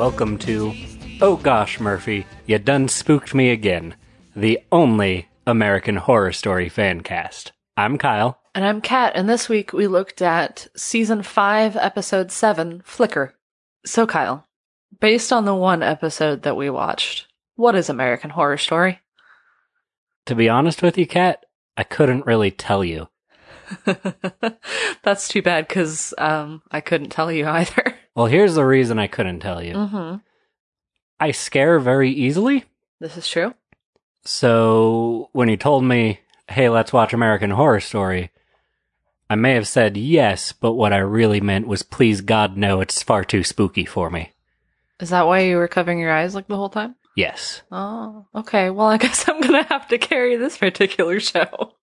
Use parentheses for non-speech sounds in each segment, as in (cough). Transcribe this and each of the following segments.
Welcome to Oh Gosh, Murphy, You Done Spooked Me Again, the only American Horror Story fan cast. I'm Kyle. And I'm Kat, and this week we looked at season 5, episode 7, Flicker. So, Kyle, based on the one episode that we watched, what is American Horror Story? To be honest with you, Kat, I couldn't really tell you. (laughs) That's too bad because um, I couldn't tell you (laughs) either. Well, here's the reason I couldn't tell you. Mm-hmm. I scare very easily. This is true. So when you told me, hey, let's watch American Horror Story, I may have said yes, but what I really meant was, please God, no, it's far too spooky for me. Is that why you were covering your eyes like the whole time? Yes. Oh, okay. Well, I (laughs) guess I'm gonna have to carry this particular show.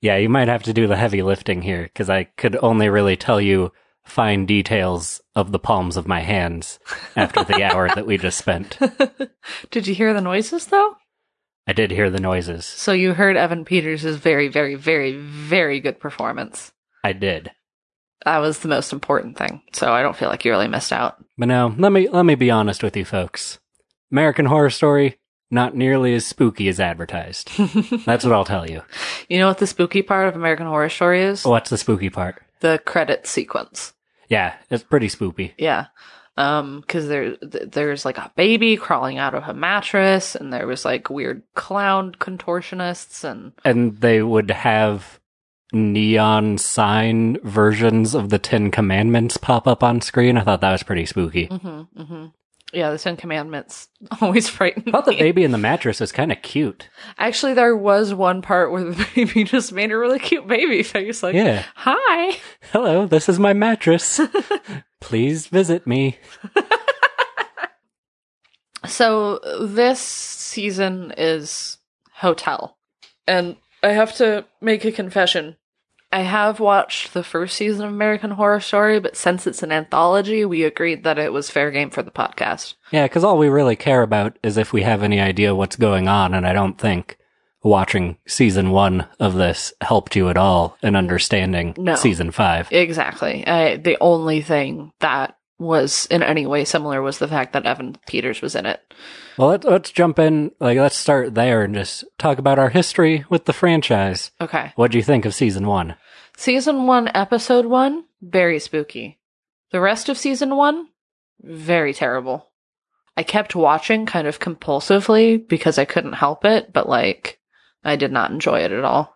Yeah, you might have to do the heavy lifting here, because I could only really tell you fine details of the palms of my hands after the hour that we just spent. (laughs) Did you hear the noises though? I did hear the noises. So you heard Evan Peters' very, very, very, very good performance. I did. That was the most important thing. So I don't feel like you really missed out. But no, let me let me be honest with you folks. American Horror Story not nearly as spooky as advertised. (laughs) That's what I'll tell you. You know what the spooky part of American Horror Story is? What's the spooky part? The credit sequence. Yeah, it's pretty spooky. Yeah. Um, cause there, there's like a baby crawling out of a mattress and there was like weird clown contortionists and And they would have neon sign versions of the Ten Commandments pop up on screen. I thought that was pretty spooky. mm-hmm, mm-hmm. Yeah, the Ten Commandments (laughs) always frightened I thought the baby in the mattress was kind of cute. Actually, there was one part where the (laughs) baby just made a really cute baby face. Like, Yeah. hi. Hello, this is my mattress. (laughs) Please visit me. So this season is Hotel. And I have to make a confession. I have watched the first season of American Horror Story, but since it's an anthology, we agreed that it was fair game for the podcast. Yeah, because all we really care about is if we have any idea what's going on, and I don't think watching season one of this helped you at all in understanding No. season five. Exactly. I, the only thing that was in any way similar was the fact that Evan Peters was in it. Well, let's, let's jump in. Like, let's start there and just talk about our history with the franchise. Okay. What do you think of season one? Season one, episode one, very spooky. The rest of season one, very terrible. I kept watching kind of compulsively because I couldn't help it, but like, I did not enjoy it at all.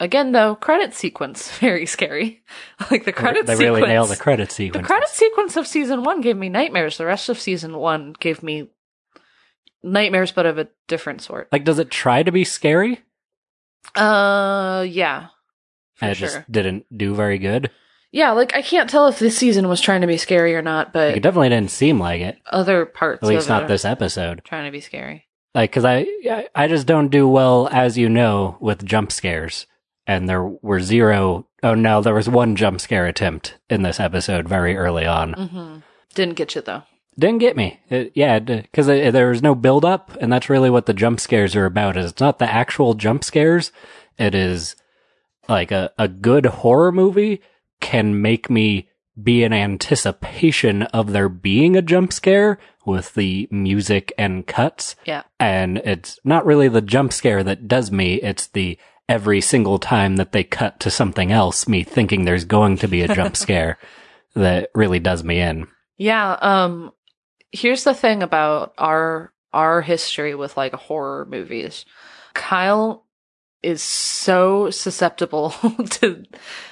Again, though, credit sequence, (laughs) very scary. like the credit they sequence. really nail the credit sequence. the credit sequence of season one gave me nightmares. The rest of season one gave me nightmares, but of a different sort. Like, does it try to be scary? Uh, yeah. And it sure. just didn't do very good. Yeah, like I can't tell if this season was trying to be scary or not, but it definitely didn't seem like it. other parts At least not this episode. trying to be scary. Like, cause I, I- I just don't do well, as you know, with jump scares. And there were zero, oh no, there was one jump scare attempt in this episode very early on. hmm Didn't get you though. Didn't get me. It, yeah, because there was no build up, and that's really what the jump scares are about. Is it's not the actual jump scares. It is like a, a good horror movie can make me be in anticipation of there being a jump scare with the music and cuts. Yeah. And it's not really the jump scare that does me, it's the every single time that they cut to something else, me thinking there's going to be a jump (laughs) scare that really does me in. Yeah. Um. Here's the thing about our our history with like horror movies. Kyle is so susceptible (laughs) to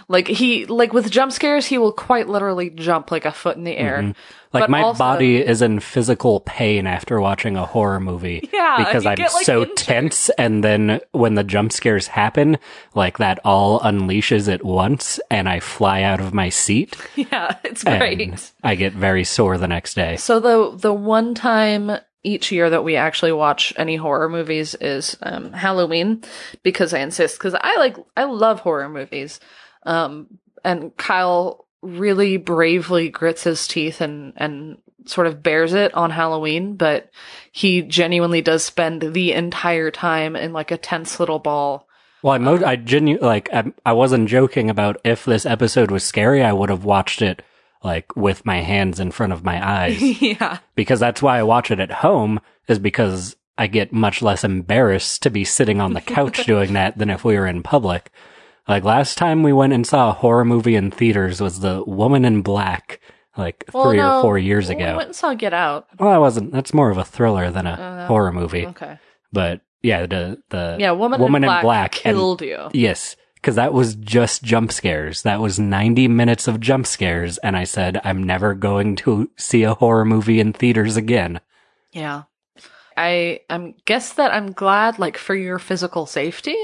like he like with jump scares he will quite literally jump like a foot in the air. Mhm. Like But my also- body is in physical pain after watching a horror movie (laughs) Yeah, because I'm get, like, so injured. tense and then when the jump scares happen, like that all unleashes at once and I fly out of my seat (laughs) Yeah, it's great. I get very sore the next day. So the the one time each year that we actually watch any horror movies is um, Halloween because I insist because I like I love horror movies, um, and Kyle really bravely grits his teeth and and sort of bears it on Halloween, but he genuinely does spend the entire time in like a tense little ball. Well, I mo- I genu- like I, I wasn't joking about if this episode was scary, I would have watched it like with my hands in front of my eyes (laughs) yeah. because that's why I watch it at home is because I get much less embarrassed to be sitting on the couch (laughs) doing that than if we were in public. Like last time we went and saw a horror movie in theaters was The Woman in Black, like Well, three no, or four years ago. We went and saw Get Out. Well, that wasn't. That's more of a thriller than a Uh, horror movie. Okay. But yeah, the the Yeah, Woman, Woman in in Black, Black and- killed you. yes, because that was just jump scares. That was ninety minutes of jump scares, and I said I'm never going to see a horror movie in theaters again. Yeah. I I'm guess that I'm glad like for your physical safety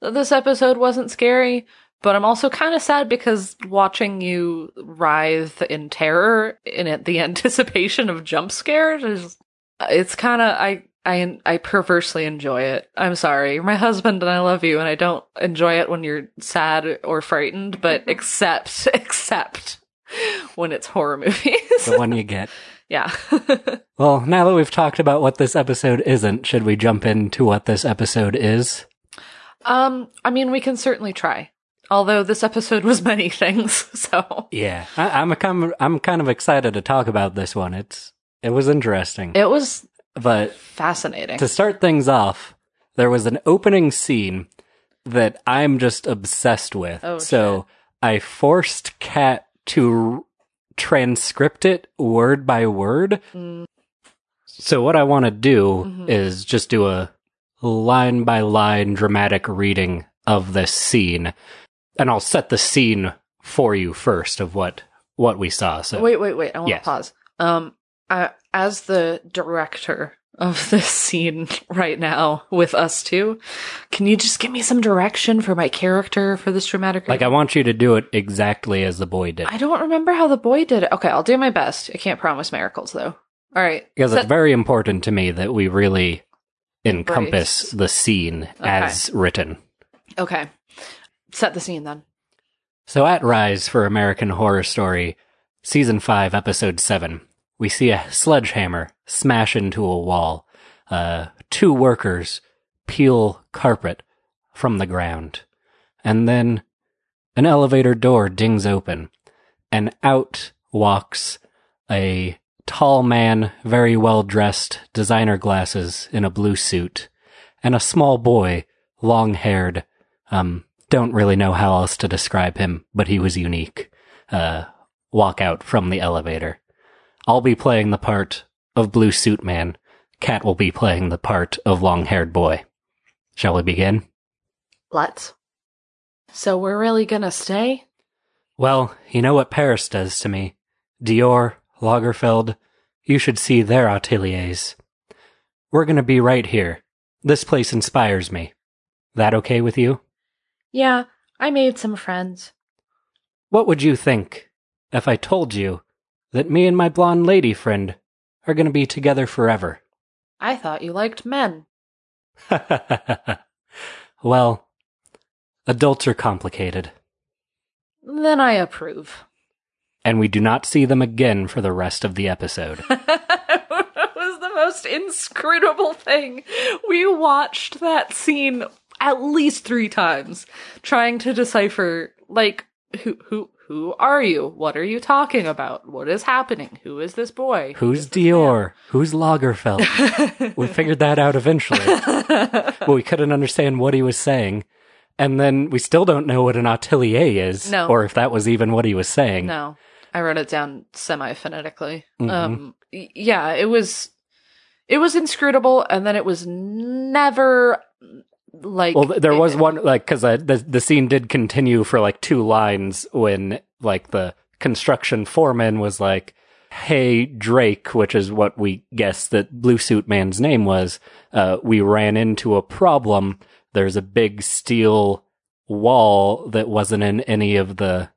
that this episode wasn't scary, but I'm also kind of sad because watching you writhe in terror in the (laughs) anticipation of jump scares is it's kind of I I I perversely enjoy it. I'm sorry. You're my husband and I love you and I don't enjoy it when you're sad or frightened, but except except (laughs) when it's horror movies. The one you (laughs) get. yeah. (laughs) Well, now that we've talked about what this episode isn't, should we jump into what this episode is? Um, I mean, we can certainly try. Although this episode was many things, so Yeah, I, I'm a kind of, I'm kind of excited to talk about this one. It's it was interesting, it was but fascinating. to start things off, there was an opening scene that I'm just obsessed with. Oh, so I forced Kat to transcript it word by word. Mm. So what I want to do Mhm. is just do a line by line dramatic reading of this scene, and I'll set the scene for you first of what what we saw. So Wait, wait, wait. I want to Yes. pause. Um, I, as the director of (laughs) this scene right now with us two, can you just give me some direction for my character for this dramatic? like I want you to do it exactly as the boy did. I don't remember how the boy did it. Okay, I'll do my best. I can't promise miracles though. All right. Because Set- it's very important to me that we really encompass Embrace. the scene as written. okay. Set the scene then. So at Rise for American Horror Story, Season 5, Episode 7, we see a sledgehammer smash into a wall. Uh, two workers peel carpet from the ground. And then an elevator door dings open, and out walks a tall man, very well dressed, designer glasses in a blue suit, and a small boy, long haired, um, don't really know how else to describe him, but he was unique. Uh, walk out from the elevator. I'll be playing the part of Blue Suit Man. Kat will be playing the part of long haired boy. Shall we begin? Let's. So we're really gonna stay? Well, you know what Paris does to me. Dior, Lagerfeld, you should see their ateliers. We're gonna be right here. This place inspires me. That okay with you? Yeah, I made some friends. What would you think if I told you that me and my blonde lady friend are gonna be together forever? I thought you liked men. (laughs) well, adults are complicated, Then I approve. and we do not see them again for the rest of the episode. (laughs) that was the most inscrutable thing. We watched that scene at least three times, trying to decipher like who who who are you? What are you talking about? What is happening? Who is this boy? Who's Dior? Who's Lagerfeld? we figured that out eventually. (laughs) but we couldn't understand what he was saying. And then we still don't know what an atelier is, No. or if that was even what he was saying. No, I wrote it down semi phonetically. Mhm. Um, yeah, it was, it was inscrutable, and then it was never like. Well, there was one like because uh, the the scene did continue for like two lines when like the construction foreman was like, "Hey Drake," which is what we guessed that Blue Suit Man's name was. Uh, we ran into a problem. There's a big steel wall that wasn't in any of the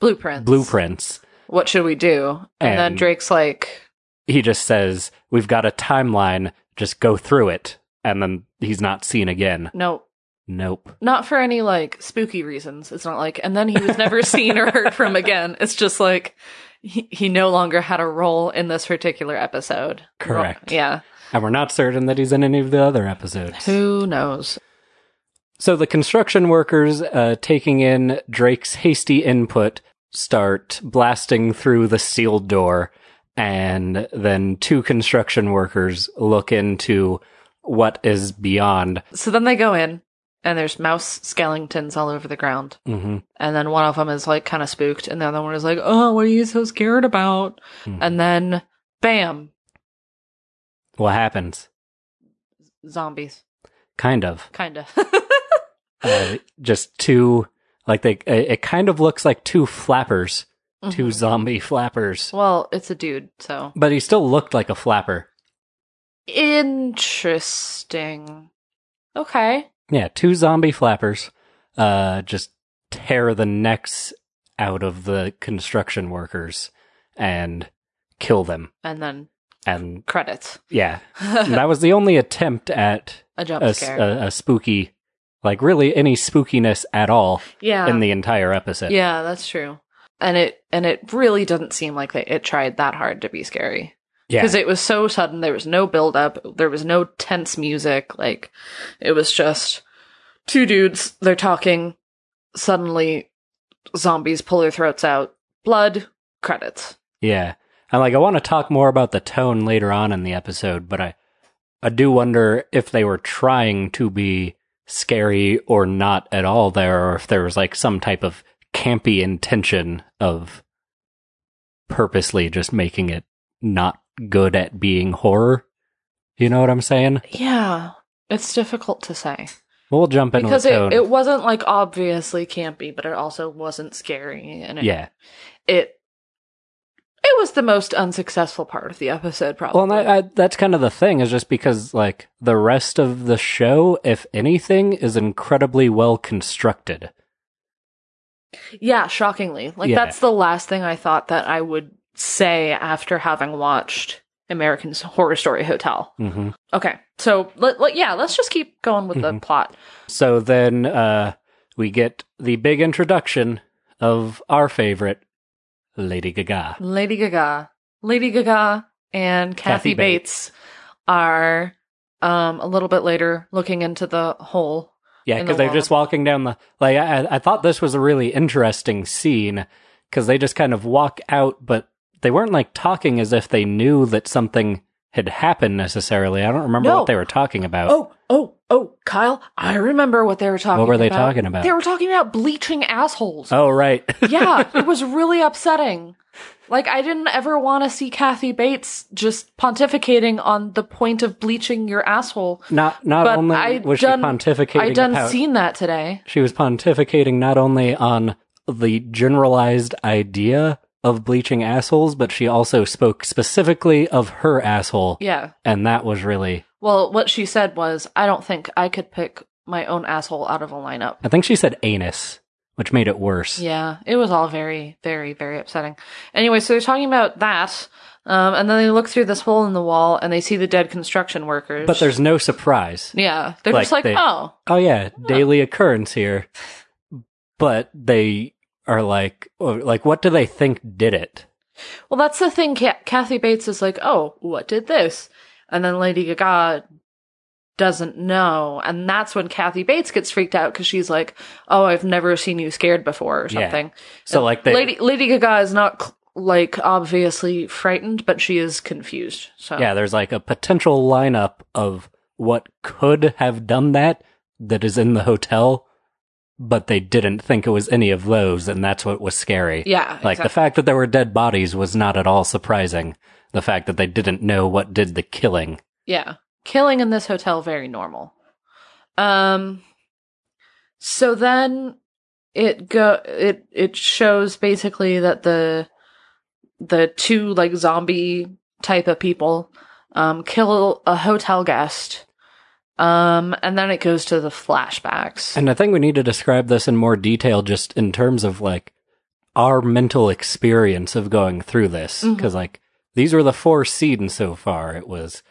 blueprints. blueprints. What should we do? And, then Drake's like, He just says, "We've got a timeline. Just go through it." And then he's not seen again. no, Nope. not for any like spooky reasons. It's not like, and then he was never seen or heard from again. It's just like he, he no longer had a role in this particular episode. Correct. Yeah. And we're not certain that he's in any of the other episodes. Who knows? So the construction workers uh, taking in Drake's hasty input start blasting through the sealed door, and then two construction workers look into what is beyond. So then they go in, and there's mouse skeletons all over the ground. hmm And then one of them is like kind of spooked, and the other one is like, "Oh, what are you so scared about?" Mhm. And then, bam, What happens? zombies, Kind of. kind of. (laughs) Uh, just two, like they, it kind of looks like two flappers, two Mhm. zombie (laughs) flappers. Well, it's a dude, so But he still looked like a flapper. Interesting. Okay, Yeah, two zombie flappers, uh, just tear the necks out of the construction workers and kill them. and then And credits. yeah, (laughs) that was the only attempt at a jump a, scare. a- a spooky, like really any spookiness at all yeah, in the entire episode. yeah, that's true. And it and it really doesn't seem like they, it tried that hard to be scary. Yeah. because it was so sudden. There was no build up. There was no tense music. Like it was just two dudes. They're talking. Suddenly, zombies pull their throats out. Blood. Credits. Yeah. And like I want to talk more about the tone later on in the episode, but I I do wonder if they were trying to be scary or not at all there or if there was like some type of campy intention of purposely just making it not good at being horror. You know what I'm saying? Yeah, it's difficult to say We'll jump into because it, it wasn't like obviously campy, but it also wasn't scary, and it, yeah. it it was the most unsuccessful part of the episode, probably. Well, I, I, that's kind of the thing is just because like the rest of the show, if anything, is incredibly well constructed. Yeah, shockingly. Like Yeah. that's the last thing I thought that I would say after having watched American Horror Story Hotel. hmm Okay. So let, let- yeah, let's just keep going with the Mhm. plot. So then uh, we get the big introduction of our favorite, Lady Gaga. Lady Gaga. Lady Gaga and Kathy, Kathy Bates. are um a little bit later looking into the hole. Yeah, because the they're just walking down the like. I, I thought this was a really interesting scene because they just kind of walk out, but they weren't like talking as if they knew that something had happened necessarily. I don't remember No. what they were talking about. Oh, oh, oh, Kyle, I remember what they were talking about. What were they about. talking about? They were talking about bleaching assholes. Oh, right. (laughs) yeah, it was really upsetting. Like I didn't ever want to see Kathy Bates just pontificating on the point of bleaching your asshole. not not But only I was done- she pontificating I done about, seen that today. she was pontificating not only on the generalized idea of bleaching assholes, but she also spoke specifically of her asshole, Yeah. and that was really. Well, what she said was, I don't think I could pick my own asshole out of a lineup. I think she said anus, which made it worse. Yeah, it was all very, very, very upsetting. Anyway, so they're talking about that, um, and then they look through this hole in the wall and they see the dead construction workers. But there's no surprise. yeah, they're like just like, they- oh, Oh yeah, daily occurrence here. But they are like, oh, like, what do they think did it? well, that's the thing. Kathy Bates is like, oh, what did this? And then Lady Gaga doesn't know, and that's when Kathy Bates gets freaked out because she's like, oh, I've never seen you scared before or Yeah. something. So like they, Lady Lady Gaga is not cl- like obviously frightened, but she is confused. So yeah, there's like a potential lineup of what could have done that that is in the hotel, but they didn't think it was any of those, and that's what was scary. yeah, Like the fact that there were dead bodies was not at all surprising. The fact that they didn't know what did the killing. yeah, killing in this hotel very normal. Um, so then it go it it shows basically that the the two like zombie type of people um kill a hotel guest. Um, and then it goes to the flashbacks. And I think we need to describe this in more detail just in terms of like our mental experience of going through this. Because like these were the four scenes so far. It was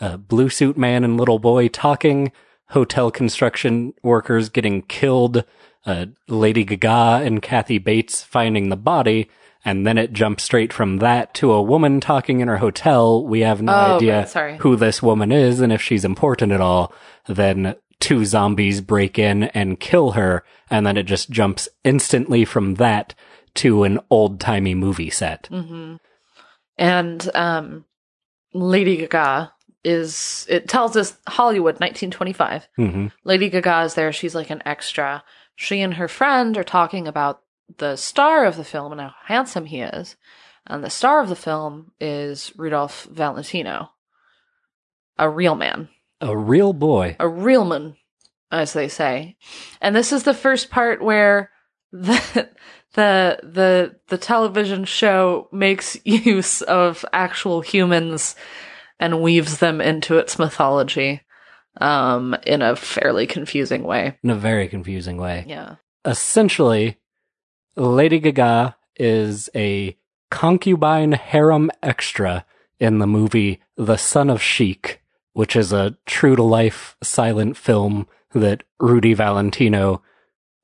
uh, blue suit man and little boy talking, hotel construction workers getting killed, uh, Lady Gaga and Kathy Bates finding the body. And then it jumps straight from that to a woman talking in her hotel. We have no Oh, idea right, who this woman is and if she's important at all. Then two zombies break in and kill her. And then it just jumps instantly from that to an old timey movie set. hmm And um, Lady Gaga is. It tells us Hollywood, 1925. hmm Lady Gaga is there. She's like an extra. She and her friend are talking about the star of the film and how handsome he is. And the star of the film is Rudolph Valentino, a real man, A real boy. a real man, as they say. And this is the first part where (laughs) the the the the television show makes (laughs) use of actual humans and weaves them into its mythology um in a fairly confusing way. In a very confusing way. Yeah. Essentially, Lady Gaga is a concubine harem extra in the movie The Son of Sheik, which is a true to life silent film that Rudy Valentino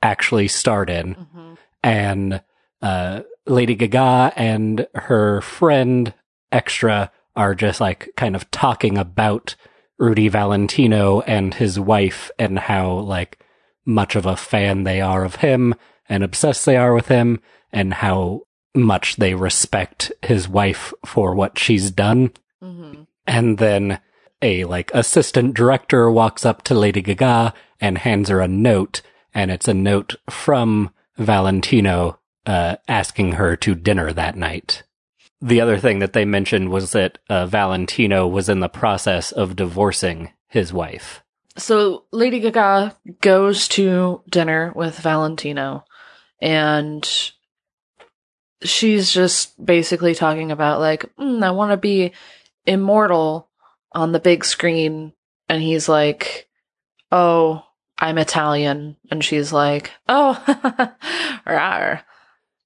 actually starred in. hmm and uh, Lady Gaga and her friend extra are just like kind of talking about Rudy Valentino and his wife and how like much of a fan they are of him and obsessed they are with him and how much they respect his wife for what she's done. hmm And then a like assistant director walks up to Lady Gaga and hands her a note, and it's a note from Valentino uh, asking her to dinner that night. The other thing that they mentioned was that uh, Valentino was in the process of divorcing his wife. So Lady Gaga goes to dinner with Valentino and she's just basically talking about like, mm, I want to be immortal on the big screen and he's like, "Oh, I'm Italian." And she's like, "Oh, (laughs) rawr."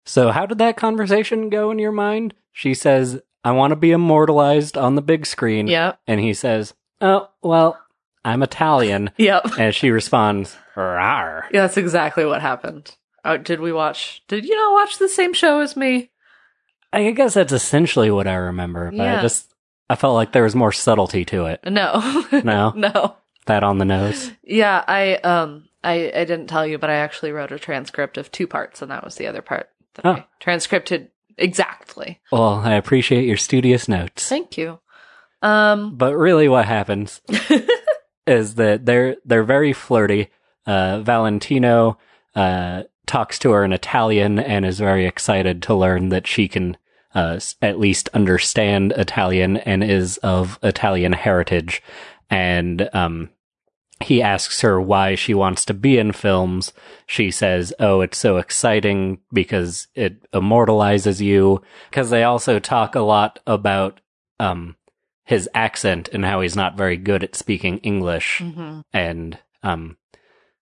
So, how did that conversation go in your mind? She says, I want to be immortalized on the big screen. Yep. And he says, Oh, well, I'm Italian. (laughs) Yep. And she responds, Rar. Yeah, that's exactly what happened. Oh, did we watch? Did you not watch the same show as me? I guess that's essentially what I remember, but I just I felt like there was more subtlety to it. No. (laughs) No? no. That on the nose. Yeah, I um I I didn't tell you, but I actually wrote a transcript of two parts, and that was the other part that Oh. I transcripted exactly. Well, I appreciate your studious notes. Thank you. Um. (laughs) But really what happens (laughs) is that they're they're very flirty. Uh Valentino uh talks to her in Italian and is very excited to learn that she can uh at least understand Italian and is of Italian heritage and um he asks her why she wants to be in films. She says, "Oh, it's so exciting because it immortalizes you." Because they also talk a lot about um his accent and how he's not very good at speaking English. mhm. And um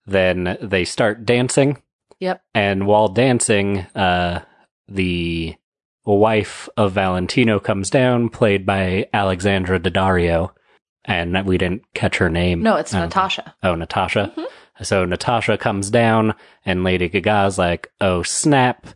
then they start dancing. Yep. And while dancing, uh the wife of Valentino comes down, played by Alexandra Daddario. And we didn't catch her name. No, it's I. Natasha. Oh, Natasha. Mhm. So Natasha comes down, and Lady Gaga's like, "Oh snap!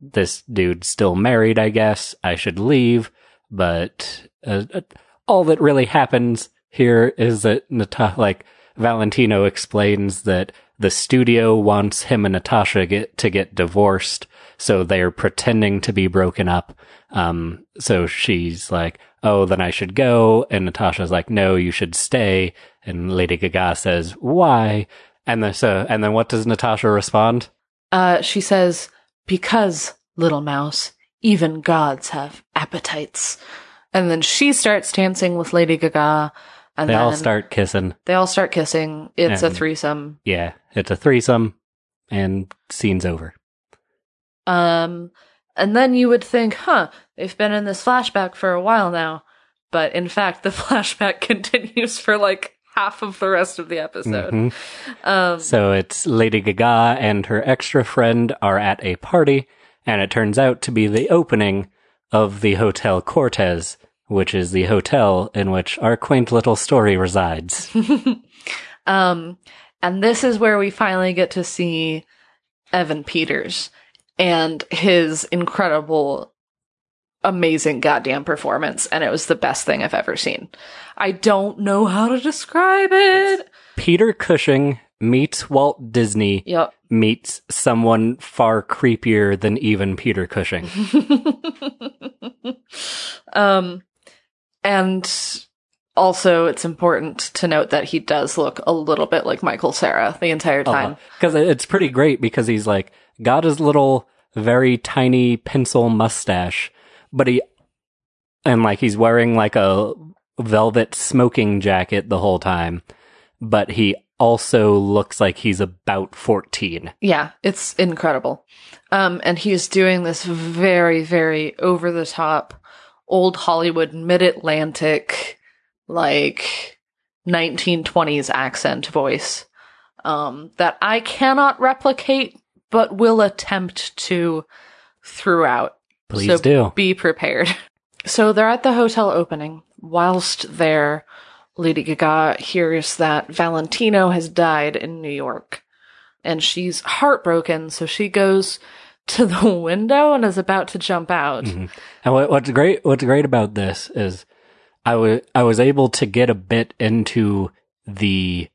This dude's still married. I guess I should leave." But uh, uh, all that really happens here is that Nata- like Valentino explains that the studio wants him and Natasha get to get divorced, so they're pretending to be broken up. Um, so she's like, "Oh, then I should go," and Natasha's like, "No, you should stay." And Lady Gaga says, "Why?" And then so, and then what does Natasha respond? Uh, she says, "Because little mouse, even gods have appetites." And then she starts dancing with Lady Gaga, and They all start kissing. they all start kissing. It's a threesome. Yeah, it's a threesome, and scene's over. Um, and then you would think, huh, they've been in this flashback for a while now. But in fact, the (laughs) flashback continues for like half of the rest of the episode. Mhm. Um, So it's Lady Gaga and her extra friend are at a party, and it turns out to be the opening of the Hotel Cortez, which is the hotel in which our quaint little story resides. (laughs) um, and this is where we finally get to see Evan Peters and his incredible, amazing goddamn performance. And it was the best thing I've ever seen. I don't know how to describe it. Peter Cushing meets Walt Disney Yep. meets someone far creepier than even Peter Cushing. (laughs) um, and also it's important to note that he does look a little bit like Michael Cera the entire time. Because it's pretty great because he's like got his little very tiny pencil mustache, but he and like he's wearing like a velvet smoking jacket the whole time, but he also looks like he's about 14. Yeah, it's incredible. Um, and he's doing this very, very over the top, old Hollywood, mid Atlantic, like 1920s accent voice um, that I cannot replicate, but will attempt to throughout. Please so do. Be prepared. (laughs) So they're at the hotel opening. Whilst there, Lady Gaga hears that Valentino has died in New York. And she's heartbroken, so she goes to the (laughs) window and is about to jump out. Mhm. And what, what's great, what's great about this is I was, I was able to get a bit into the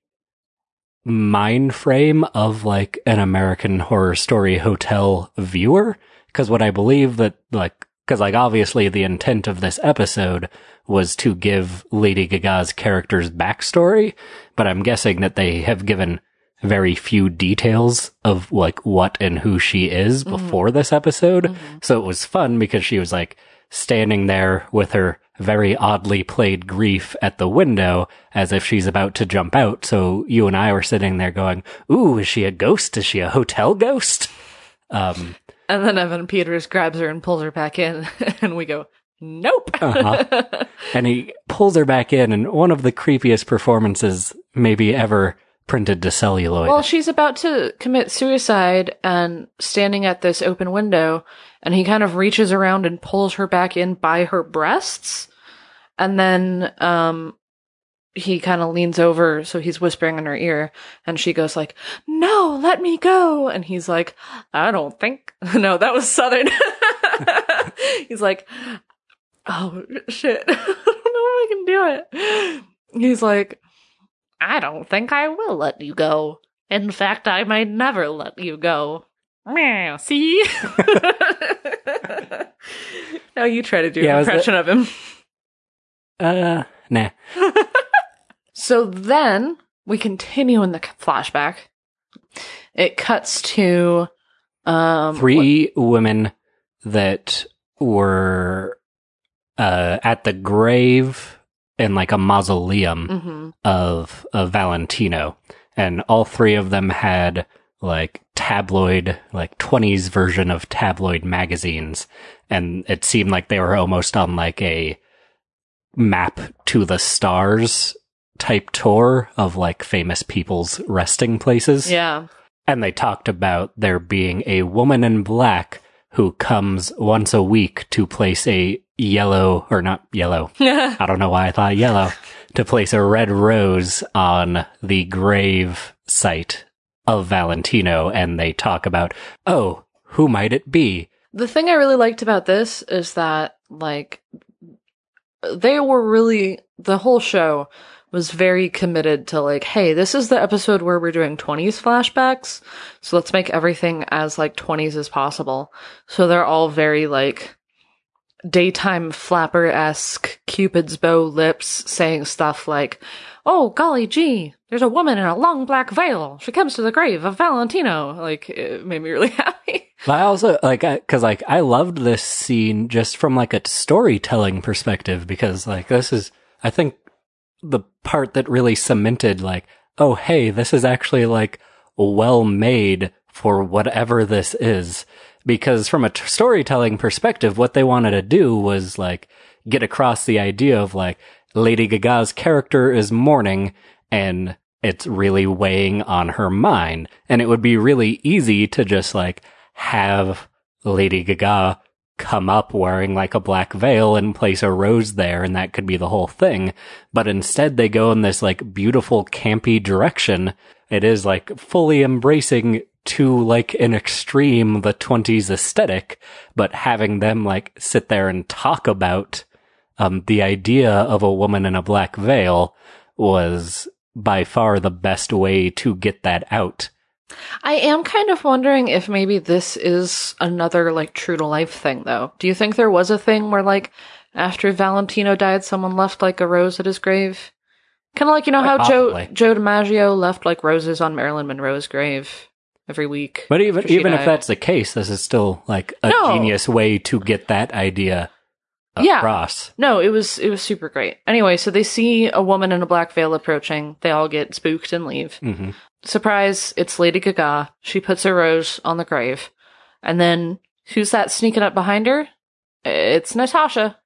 mind frame of like an American horror story hotel viewer. Cause what I believe that like, cause like obviously the intent of this episode was to give Lady Gaga's character's backstory, but I'm guessing that they have given very few details of like what and who she is before this episode. So it was fun because she was like standing there with her very oddly played grief at the window as if she's about to jump out. So you and I were sitting there going, Ooh, is she a ghost? Is she a hotel ghost? Um, And then Evan Peters grabs her and pulls her back in, (laughs) and we go, Nope. Uh-huh. (laughs) and he pulls her back in and one of the creepiest performances maybe ever printed to celluloid. Well, she's about to commit suicide and standing at this open window, and he kind of reaches around and pulls her back in by her breasts. And then um he kind of leans over, so he's whispering in her ear, and she goes like, "No, let me go." And he's like, "I don't think." (laughs) No, that was Southern. (laughs) he's like, "Oh shit, (laughs) I don't know if I can do it." He's like, I don't think I will let you go. In fact, I might never let you go. Meow, see? (laughs) now you try to do Yeah, an was that- impression of him. uh, nah. (laughs) So then we continue in the flashback. It cuts to um Three women that were uh, at the grave in like a mausoleum hmm of of Valentino, and all three of them had like tabloid, like twenties version of tabloid magazines, and it seemed like they were almost on like a map to the stars type tour of like famous people's resting places. Yeah. And they talked about there being a woman in black who comes once a week to place a yellow, or not yellow, (laughs) I don't know why I thought yellow, to place a red rose on the grave site of Valentino. And they talk about, oh, who might it be? The thing I really liked about this is that, like, they were really, the whole show was very committed to, like, hey, this is the episode where we're doing 20s flashbacks, so let's make everything as, like, 20s as possible. So they're all very, like, daytime flapper esque, Cupid's bow lips saying stuff like, oh, golly gee, there's a woman in a long black veil. She comes to the grave of Valentino. Like, it made me really (laughs) happy. I also like, I, cause like I loved this scene just from like a storytelling perspective because like this is, I think the part that really cemented like, oh, hey, this is actually like well made for whatever this is. Because from a t- storytelling perspective, what they wanted to do was like get across the idea of like Lady Gaga's character is mourning and it's really weighing on her mind. And it would be really easy to just like have Lady Gaga come up wearing like a black veil and place a rose there and that could be the whole thing. But instead they go in this like beautiful campy direction. It is like fully embracing to like an extreme the 20s aesthetic, but having them like sit there and talk about um, the idea of a woman in a black veil was by far the best way to get that out. I am kind of wondering if maybe this is another like true to life thing though. Do you think there was a thing where like after Valentino died someone left like a rose at his grave? Kind of like you know how Joe. Joe DiMaggio left like roses on Marilyn Monroe's grave every week. But even even if that's the case, this is still like a No. genius way to get that idea Yeah. across. No, it was it was super great. Anyway, so they see a woman in a black veil approaching. They all get spooked and leave. hmm Surprise, it's Lady Gaga. She puts a rose on the grave. And then who's that sneaking up behind her? It's Natasha.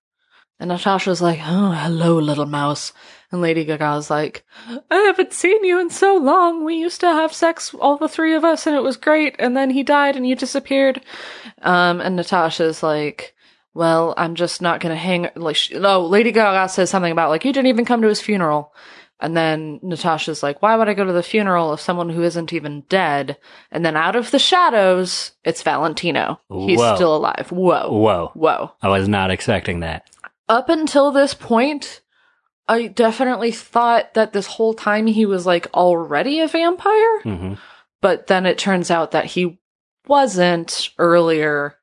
And Natasha's like, "Oh, hello, little mouse." And Lady Gaga's like, "I haven't seen you in so long. We used to have sex, all the three of us, and it was great. And then he died, and you disappeared." Um, and Natasha's like, "Well, I'm just not gonna hang." Like, she, no, Lady Gaga says something about like, "You didn't even come to his funeral." And then Natasha's like, why would I go to the funeral of someone who isn't even dead? And then out of the shadows, it's Valentino. He's Whoa. still alive. Whoa. Whoa. Whoa. I was not expecting that. Up until this point, I definitely thought that this whole time he was like already a vampire. hmm But then it turns out that he wasn't earlier.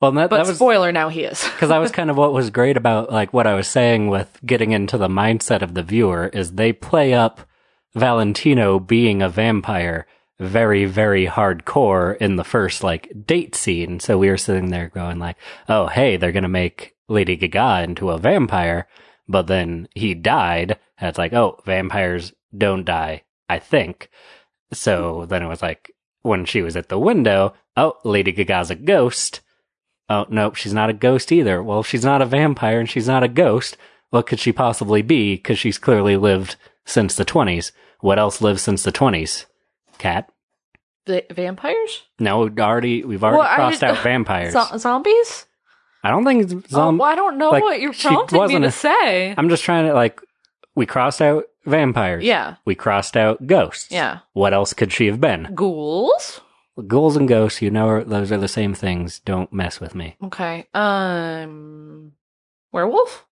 Well, that, But that was spoiler, now he is. because that was (laughs) kind of what was great about like what I was saying with getting into the mindset of the viewer is they play up Valentino being a vampire very very hardcore in the first like date scene. So we were sitting there going like, "Oh, hey, they're going to make Lady Gaga into a vampire." But then he died, and it's like, "Oh, vampires don't die." I think. So then it was like when she was at the window, "Oh, Lady Gaga's a ghost." Oh, nope, she's not a ghost either. Well, she's not a vampire and she's not a ghost, what could she possibly be? Because she's clearly lived since the 20s. What else lives since the 20s? Kat? Va- vampires? No, already we've already Well, crossed did- out vampires. (laughs) Zo- zombies? I don't think oh, zom- well, I don't know like, what you're prompting me to a- say. I'm just trying to like we crossed out vampires. yeah. We crossed out ghosts. Yeah. What else could she have been? Ghouls? Ghouls and ghosts, you know, those are the same things. Don't mess with me. Okay. Um, werewolf?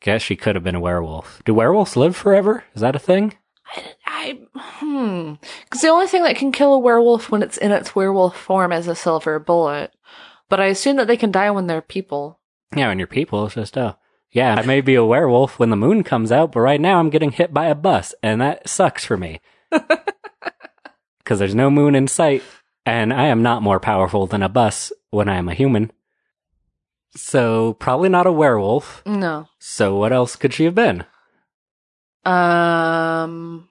Guess she could have been a werewolf. Do werewolves live forever? Is that a thing? I, I hmm. Because the only thing that can kill a werewolf when it's in its werewolf form is a silver bullet. But I assume that they can die when they're people. Yeah, when you're people, it's just, oh, yeah, I may be a werewolf when the moon comes out, but right now I'm getting hit by a bus, and that sucks for me. (laughs) Because there's no moon in sight, and I am not more powerful than a bus when I am a human. So, probably not a werewolf. No. So, what else could she have been? Um,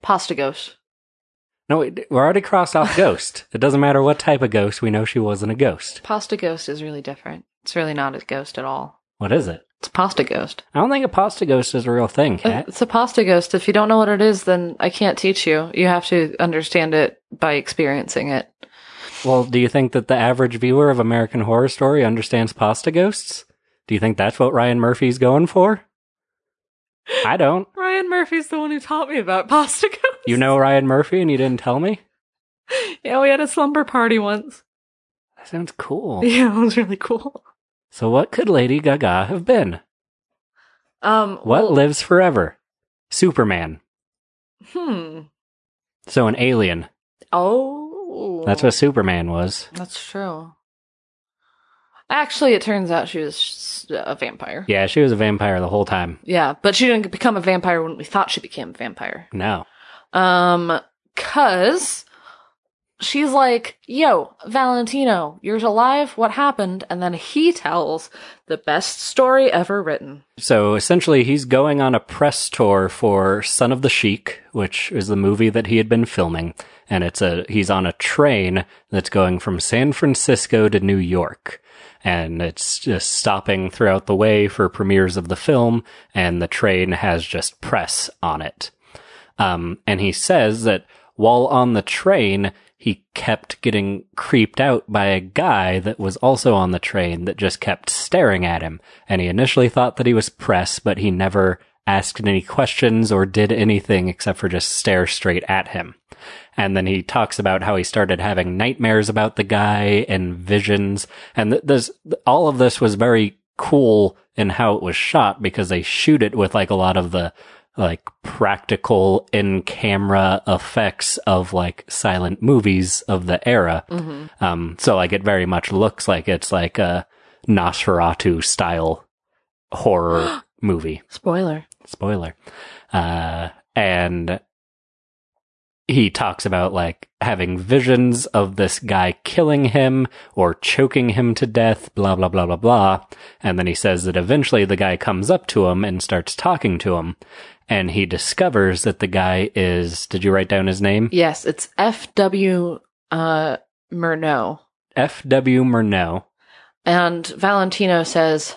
pasta ghost. No, we're already crossed off ghost. It doesn't matter what type of ghost, we know she wasn't a ghost. Pasta ghost is really different. It's really not a ghost at all. What is it? It's a pasta ghost. I don't think a pasta ghost is a real thing, Uh, Kat. It's a pasta ghost. If you don't know what it is, then I can't teach you. You have to understand it by experiencing it. Well, do you think that the average viewer of American Horror Story understands pasta ghosts? Do you think that's what Ryan Murphy's going for? I don't. (laughs) Ryan Murphy's the one who taught me about pasta ghosts. You know Ryan Murphy and you didn't tell me? Yeah, we had a slumber party once. That sounds cool. (laughs) Yeah, it was really cool. So what could Lady Gaga have been? Um, What lives forever? Superman. Hmm. So an alien. Oh, That's what Superman was. That's true. Actually, it turns out she was a vampire. Yeah, she was a vampire the whole time. Yeah, but she didn't become a vampire when we thought she became a vampire. No. Um, cause she's like, yo, Valentino, you're alive? What happened? And then he tells the best story ever written. So essentially, he's going on a press tour for Son of the Sheik, which is the movie that he had been filming, and it's a he's on a train that's going from San Francisco to New York, and it's just stopping throughout the way for premieres of the film, and the train has just press on it. Um, and he says that while on the train, he kept getting creeped out by a guy that was also on the train that just kept staring at him. And he initially thought that he was press, but he never asked any questions or did anything except for just stare straight at him. And then he talks about how he started having nightmares about the guy and visions. And th- this, all of this was very cool in how it was shot because they shoot it with like a lot of the like practical in camera effects of like silent movies of the era. Um, so like it very much looks like it's like a Nosferatu style horror (gasps) movie. Spoiler. Spoiler. Uh, and he talks about like having visions of this guy killing him or choking him to death, blah, blah, blah, blah, blah. And then he says that eventually the guy comes up to him and starts talking to him. And he discovers that the guy is, did you write down his name? Yes, it's F.W. Uh, Murnau. F.W. Murnau. And Valentino says,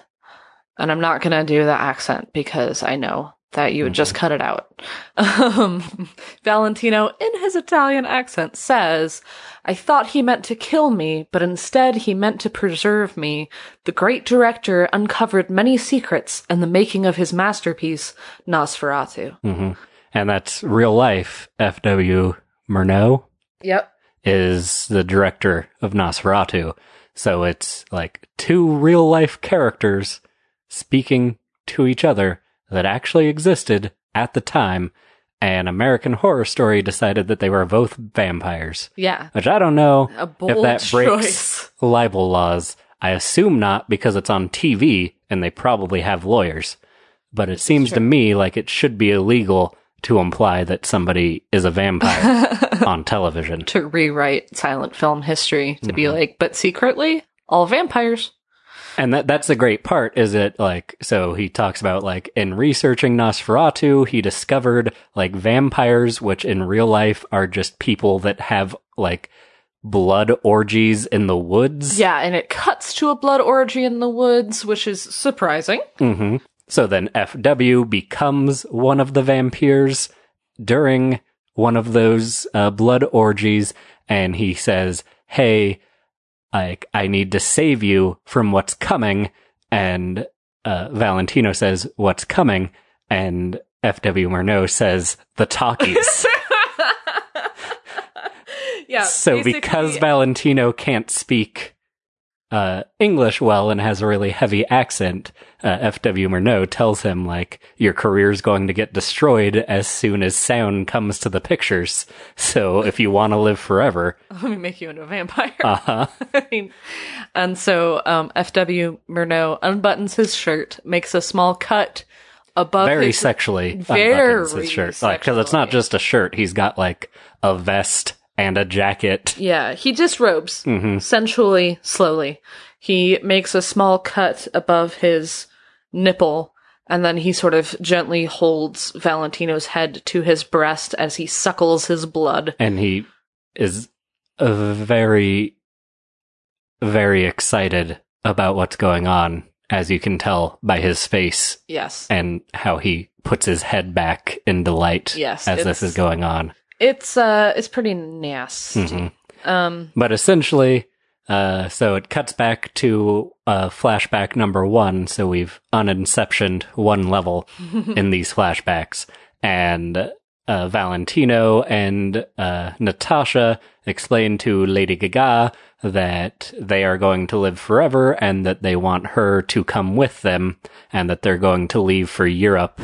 and I'm not going to do the accent because I know that you would just cut it out. (laughs) Um, Valentino, in his Italian accent, says, I thought he meant to kill me, but instead he meant to preserve me. The great director uncovered many secrets in the making of his masterpiece, Nosferatu. hmm And that's real life. F.W. Murnau. Yep. is the director of Nosferatu. So it's like two real life characters speaking to each other that actually existed at the time. And American Horror Story decided that they were both vampires, Yeah. which I don't know A bold if that breaks choice. libel laws. I assume not because it's on TV and they probably have lawyers. But it seems to me like it should be illegal to imply that somebody is a vampire (laughs) on television. to rewrite silent film history to Mm-hmm. be like, but secretly, all vampires. And that that's the great part is it like so he talks about like in researching Nosferatu he discovered like vampires which in real life are just people that have like blood orgies in the woods. Yeah, and it cuts to a blood orgy in the woods, which is surprising. hmm So then FW becomes one of the vampires during one of those uh, blood orgies and he says, "Hey, like I need to save you from what's coming." And uh, Valentino says, "What's coming?" And FW Murnau says, "The talkies." (laughs) yeah. so because Valentino can't speak uh, English well and has a really heavy accent, uh, F.W. Murnau tells him like your career's going to get destroyed as soon as sound comes to the pictures. So if you want to live forever, (laughs) let me make you into a vampire. uh huh. (laughs) I mean, and so um, F.W. Murnau unbuttons his shirt, makes a small cut above Very his sexually Very unbuttons his shirt, like because it's not just a shirt. He's got like a vest and a jacket. Yeah, he disrobes hmm sensually, slowly. He makes a small cut above his nipple, and then he sort of gently holds Valentino's head to his breast as he suckles his blood. and he is very, very excited about what's going on, as you can tell by his face Yes. and how he puts his head back in delight Yes, as this is going on. It's uh it's pretty nasty. Mhm. Um But essentially, uh, so it cuts back to uh, flashback number one. So we've uninceptioned one level (laughs) in these flashbacks, and uh, Valentino and uh, Natasha explain to Lady Gaga that they are going to live forever and that they want her to come with them, and that they're going to leave for Europe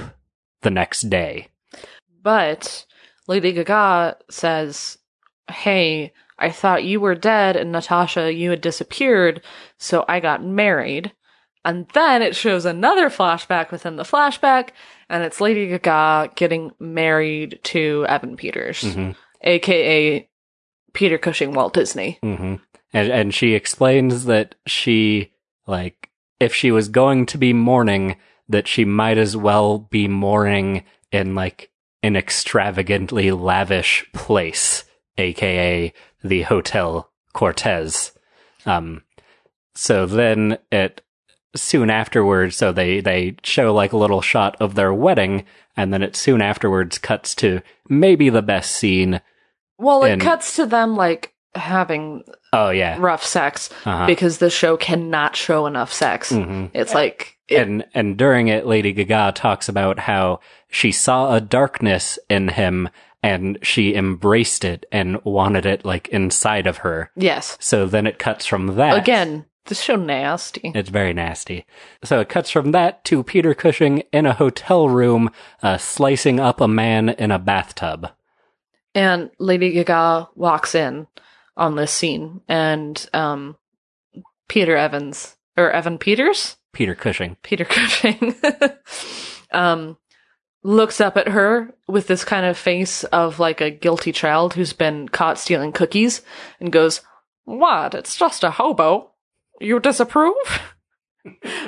the next day. but Lady Gaga says, "Hey, I thought you were dead and Natasha you had disappeared, so I got married." And then it shows another flashback within the flashback, and it's Lady Gaga getting married to Evan Peters, Mhm. aka Peter Cushing Walt Disney. hmm And and she explains that she like if she was going to be mourning, that she might as well be mourning in like an extravagantly lavish place, aka the Hotel Cortez. Um, so then it soon afterwards, so they they show like a little shot of their wedding, and then it soon afterwards cuts to maybe the best scene. Well, it And- cuts to them like having Oh yeah, rough sex uh-huh. because the show cannot show enough sex. hmm It's like it, and and during it lady gaga talks about how she saw a darkness in him and she embraced it and wanted it like inside of her yes. so then it cuts from that Again, This show nasty. It's very nasty. So it cuts from that to Peter Cushing in a hotel room, uh, slicing up a man in a bathtub. And Lady Gaga walks in on this scene, and um, Peter Evans or Evan Peters, Peter Cushing. Peter (laughs) Cushing, um, looks up at her with this kind of face of like a guilty child who's been caught stealing cookies, and goes, "What? It's just a hobo. You disapprove?" (laughs)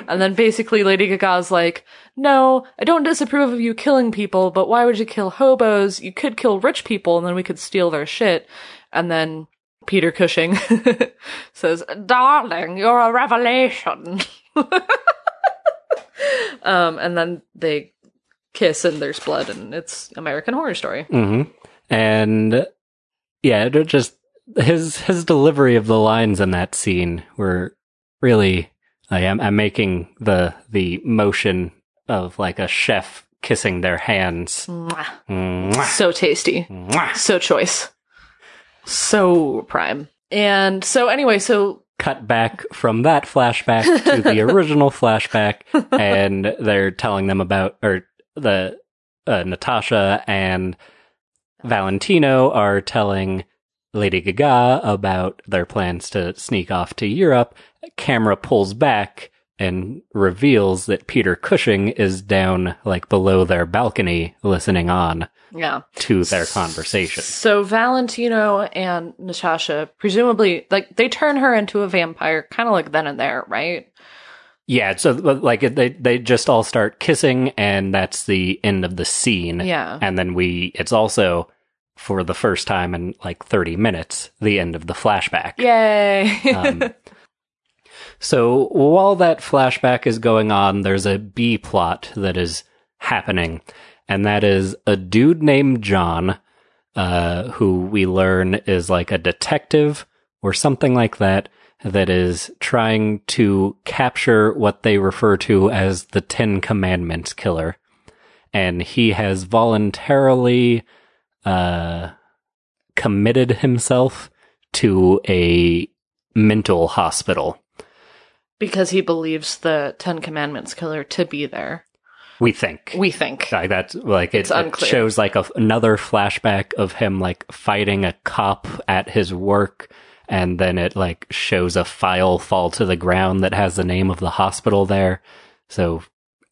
And then basically Lady Gaga's like, no, I don't disapprove of you killing people, but why would you kill hobos? You could kill rich people and then we could steal their shit. And then Peter Cushing (laughs) says, darling, you're a revelation. (laughs) um, and then they kiss and there's blood and it's American Horror Story. hmm And yeah, just his his delivery of the lines in that scene were really. I am I'm making the the motion of like a chef kissing their hands. Mwah. Mwah, So tasty. mwah. So choice. So prime. And so anyway, so Cut back from that flashback to the (laughs) original flashback, and they're telling them about or the uh, Natasha and Valentino are telling Lady Gaga about their plans to sneak off to Europe. Camera pulls back and reveals that Peter Cushing is down like below their balcony listening on yeah. to their conversation. So Valentino and Natasha, presumably, like they turn her into a vampire, kind of like then and there, right? Yeah, so like they they just all start kissing and that's the end of the scene. Yeah. And then we it's also for the first time in like 30 minutes the end of the flashback. Yay! Um, (laughs) so while that flashback is going on, there's a B plot that is happening, and that is a dude named John, uh, who we learn is like a detective or something like that, that is trying to capture what they refer to as the Ten Commandments killer. And he has voluntarily, uh, committed himself to a mental hospital. because he believes the Ten Commandments killer to be there. We think. We think. like that's like it, it shows like a, another flashback of him like fighting a cop at his work and then it like shows a file fall to the ground that has the name of the hospital there so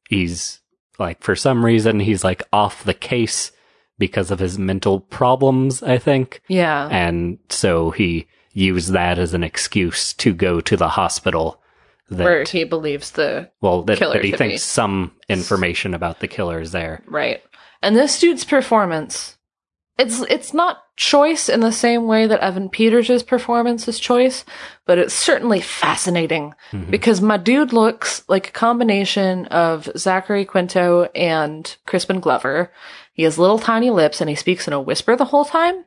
he's like for some reason he's like off the case because of his mental problems i think Yeah. and so he used that as an excuse to go to the hospital that Where he believes the well that, killer that he thinks be. some information about the killer is there Right. And this dude's performance, it's it's not choice in the same way that Evan Peters' performance is choice, but it's certainly fascinating Mhm. because my dude looks like a combination of Zachary Quinto and Crispin Glover. He has little tiny lips and he speaks in a whisper the whole time.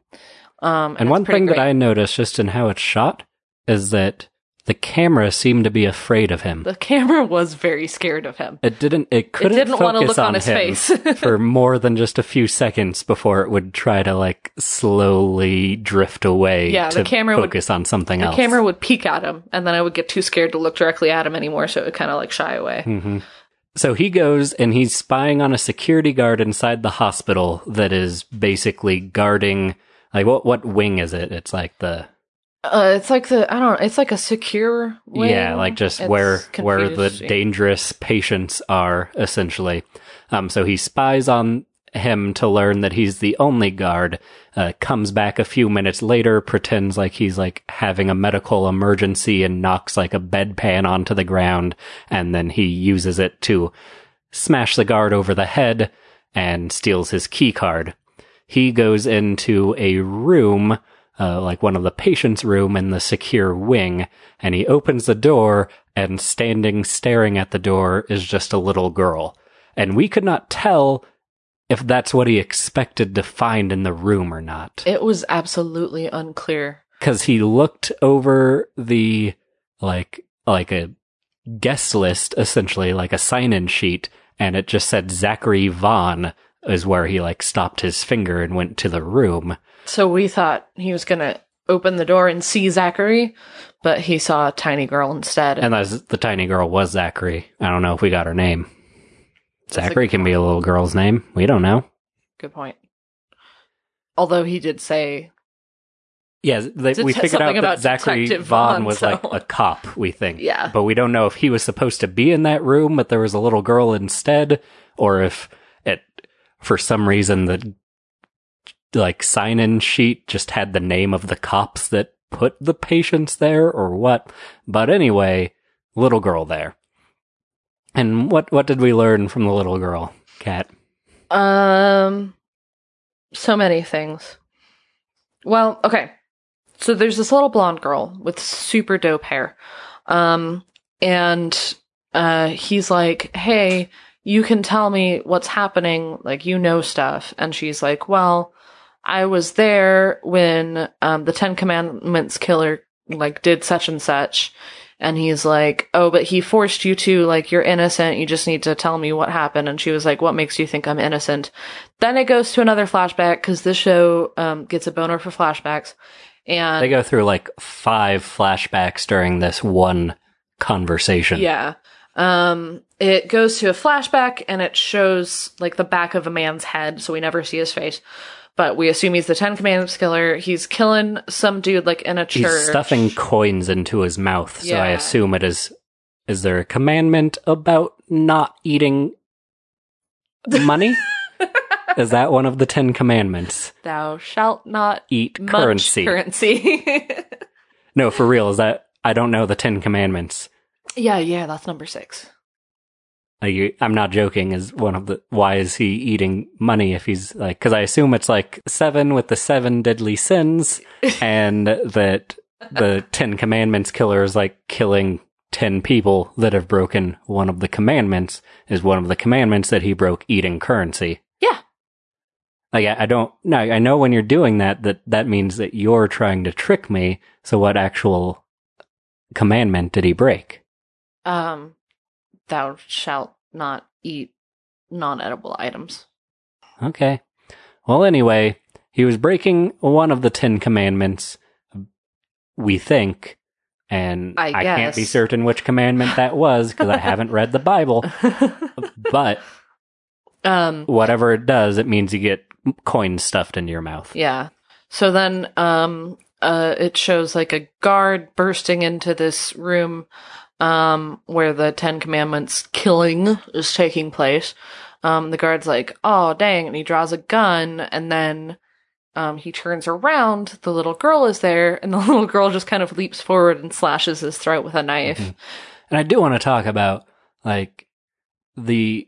Um, And it's one thing that. I noticed just in how it's shot is that the camera seemed to be afraid of him. the camera was very scared of him. It didn't. It couldn't didn't wanna focus look on his face. (laughs) for more than just a few seconds before it would try to like slowly drift away. Yeah, the to camera would- focus on something The else. The camera would peek at him, and then I would get too scared to look directly at him anymore, so it would kind of like shy away. hmm So he goes and he's spying on a security guard inside the hospital that is basically guarding. Like what? What wing is it? It's like the Uh, it's like the I don't. It's like a secure. Wing. Yeah, like just It's where where the dangerous patients are essentially. Um, so he spies on him to learn that he's the only guard. Uh, comes back a few minutes later, pretends like he's like having a medical emergency and knocks like a bedpan onto the ground, and then he uses it to smash the guard over the head and steals his key card. He goes into a room, uh, like one of the patient's room in the secure wing, and he opens the door, and standing staring at the door is just a little girl. And we could not tell if that's what he expected to find in the room or not. It was absolutely unclear. Because he looked over the, like, like a guest list, essentially, like a sign in sheet, and it just said Zachary Vaughn is where he, like, stopped his finger and went to the room. So we thought he was gonna open the door and see Zachary, but he saw a tiny girl instead. And that's, the tiny girl was Zachary. I don't know if we got her name. Zachary can be a little girl's name. We don't know. Good point. Although he did say, Yeah, they, we figured out that Zachary Detective Vaughn Vaughn, was so- like a cop, we think. yeah, But we don't know if he was supposed to be in that room, but there was a little girl instead, or if it, for some reason, the like sign in sheet just had the name of the cops that put the patients there, or what. But anyway, little girl there. And what what did we learn from the little girl, Kat? Um, so many things. Well, okay. So there's this little blonde girl with super dope hair. Um, and, uh, he's like, Hey, you can tell me what's happening. Like, you know stuff. And she's like, Well, I was there when, um, the Ten Commandments killer, like, did such and such. And he's like, Oh, but he forced you to, like, you're innocent. You just need to tell me what happened. And she was like, What makes you think I'm innocent? Then it goes to another flashback because this show, um, gets a boner for flashbacks. And They go through like five flashbacks during this one conversation. Yeah. Um, it goes to a flashback and it shows like the back of a man's head, so we never see his face. But we assume he's the Ten Commandments killer. He's killing some dude like in a church. He's stuffing coins into his mouth, so I assume it is. Is there a commandment about not eating money? (laughs) is that one of the Ten Commandments? Thou shalt not Eat currency. currency. (laughs) no, for real. Is that? I don't know the Ten Commandments. yeah, yeah, that's number six. You- I'm not joking. Is one of the why is he eating money if he's like? Because I assume it's like seven with the seven deadly sins, (laughs) and that the Ten Commandments killer is like killing ten people that have broken one of the commandments. Is one of the commandments that he broke eating currency. Yeah. Like I, I don't. No, I know when you're doing that, that that means that you're trying to trick me. So what actual commandment did he break? Um, thou shalt not eat non-edible items. Okay. Well, anyway, he was breaking one of the Ten Commandments, we think, and I can't be certain which commandment that was because I haven't read the Bible. (laughs) But um, whatever it does, it means you get coins stuffed into your mouth. Yeah. So then um uh it shows like a guard bursting into this room um where the 10 commandments killing is taking place. Um the guard's like, "Oh, dang." And he draws a gun and then um he turns around, the little girl is there and the (laughs) little girl just kind of leaps forward and slashes his throat with a knife. Mhm. And I do want to talk about like the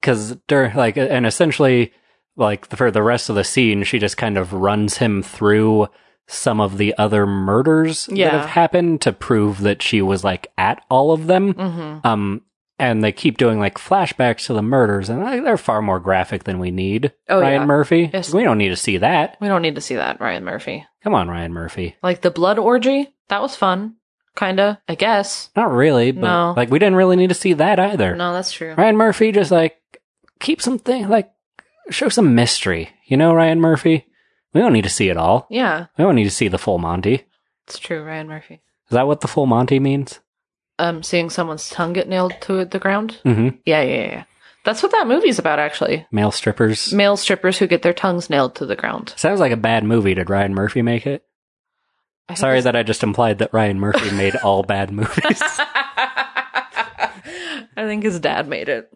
because like and essentially like for the rest of the scene, she just kind of runs him through some of the other murders Yeah. that have happened to prove that she was like at all of them. Mhm. Um, and they keep doing like flashbacks to the murders, and like, they're far more graphic than we need. Oh, Ryan yeah. Murphy, Yes. we don't need to see that. We don't need to see that, Ryan Murphy. Come on, Ryan Murphy. Like the blood orgy, that was fun. Kinda, I guess. Not really, but No. like we didn't really need to see that either. No, that's true. Ryan Murphy just like keep something like show some mystery. You know, Ryan Murphy. We don't need to see it all. Yeah, We don't need to see the full Monty. it's true, Ryan Murphy. Is that what the full Monty means? um seeing someone's tongue get nailed to the ground. Mm-hmm. Yeah, yeah, yeah. That's what that movie's about, actually. Male strippers. Male strippers who get their tongues nailed to the ground. Sounds like a bad movie. Did Ryan Murphy make it? I think Sorry that I just implied that Ryan Murphy made all bad (laughs) movies. I think his dad made it.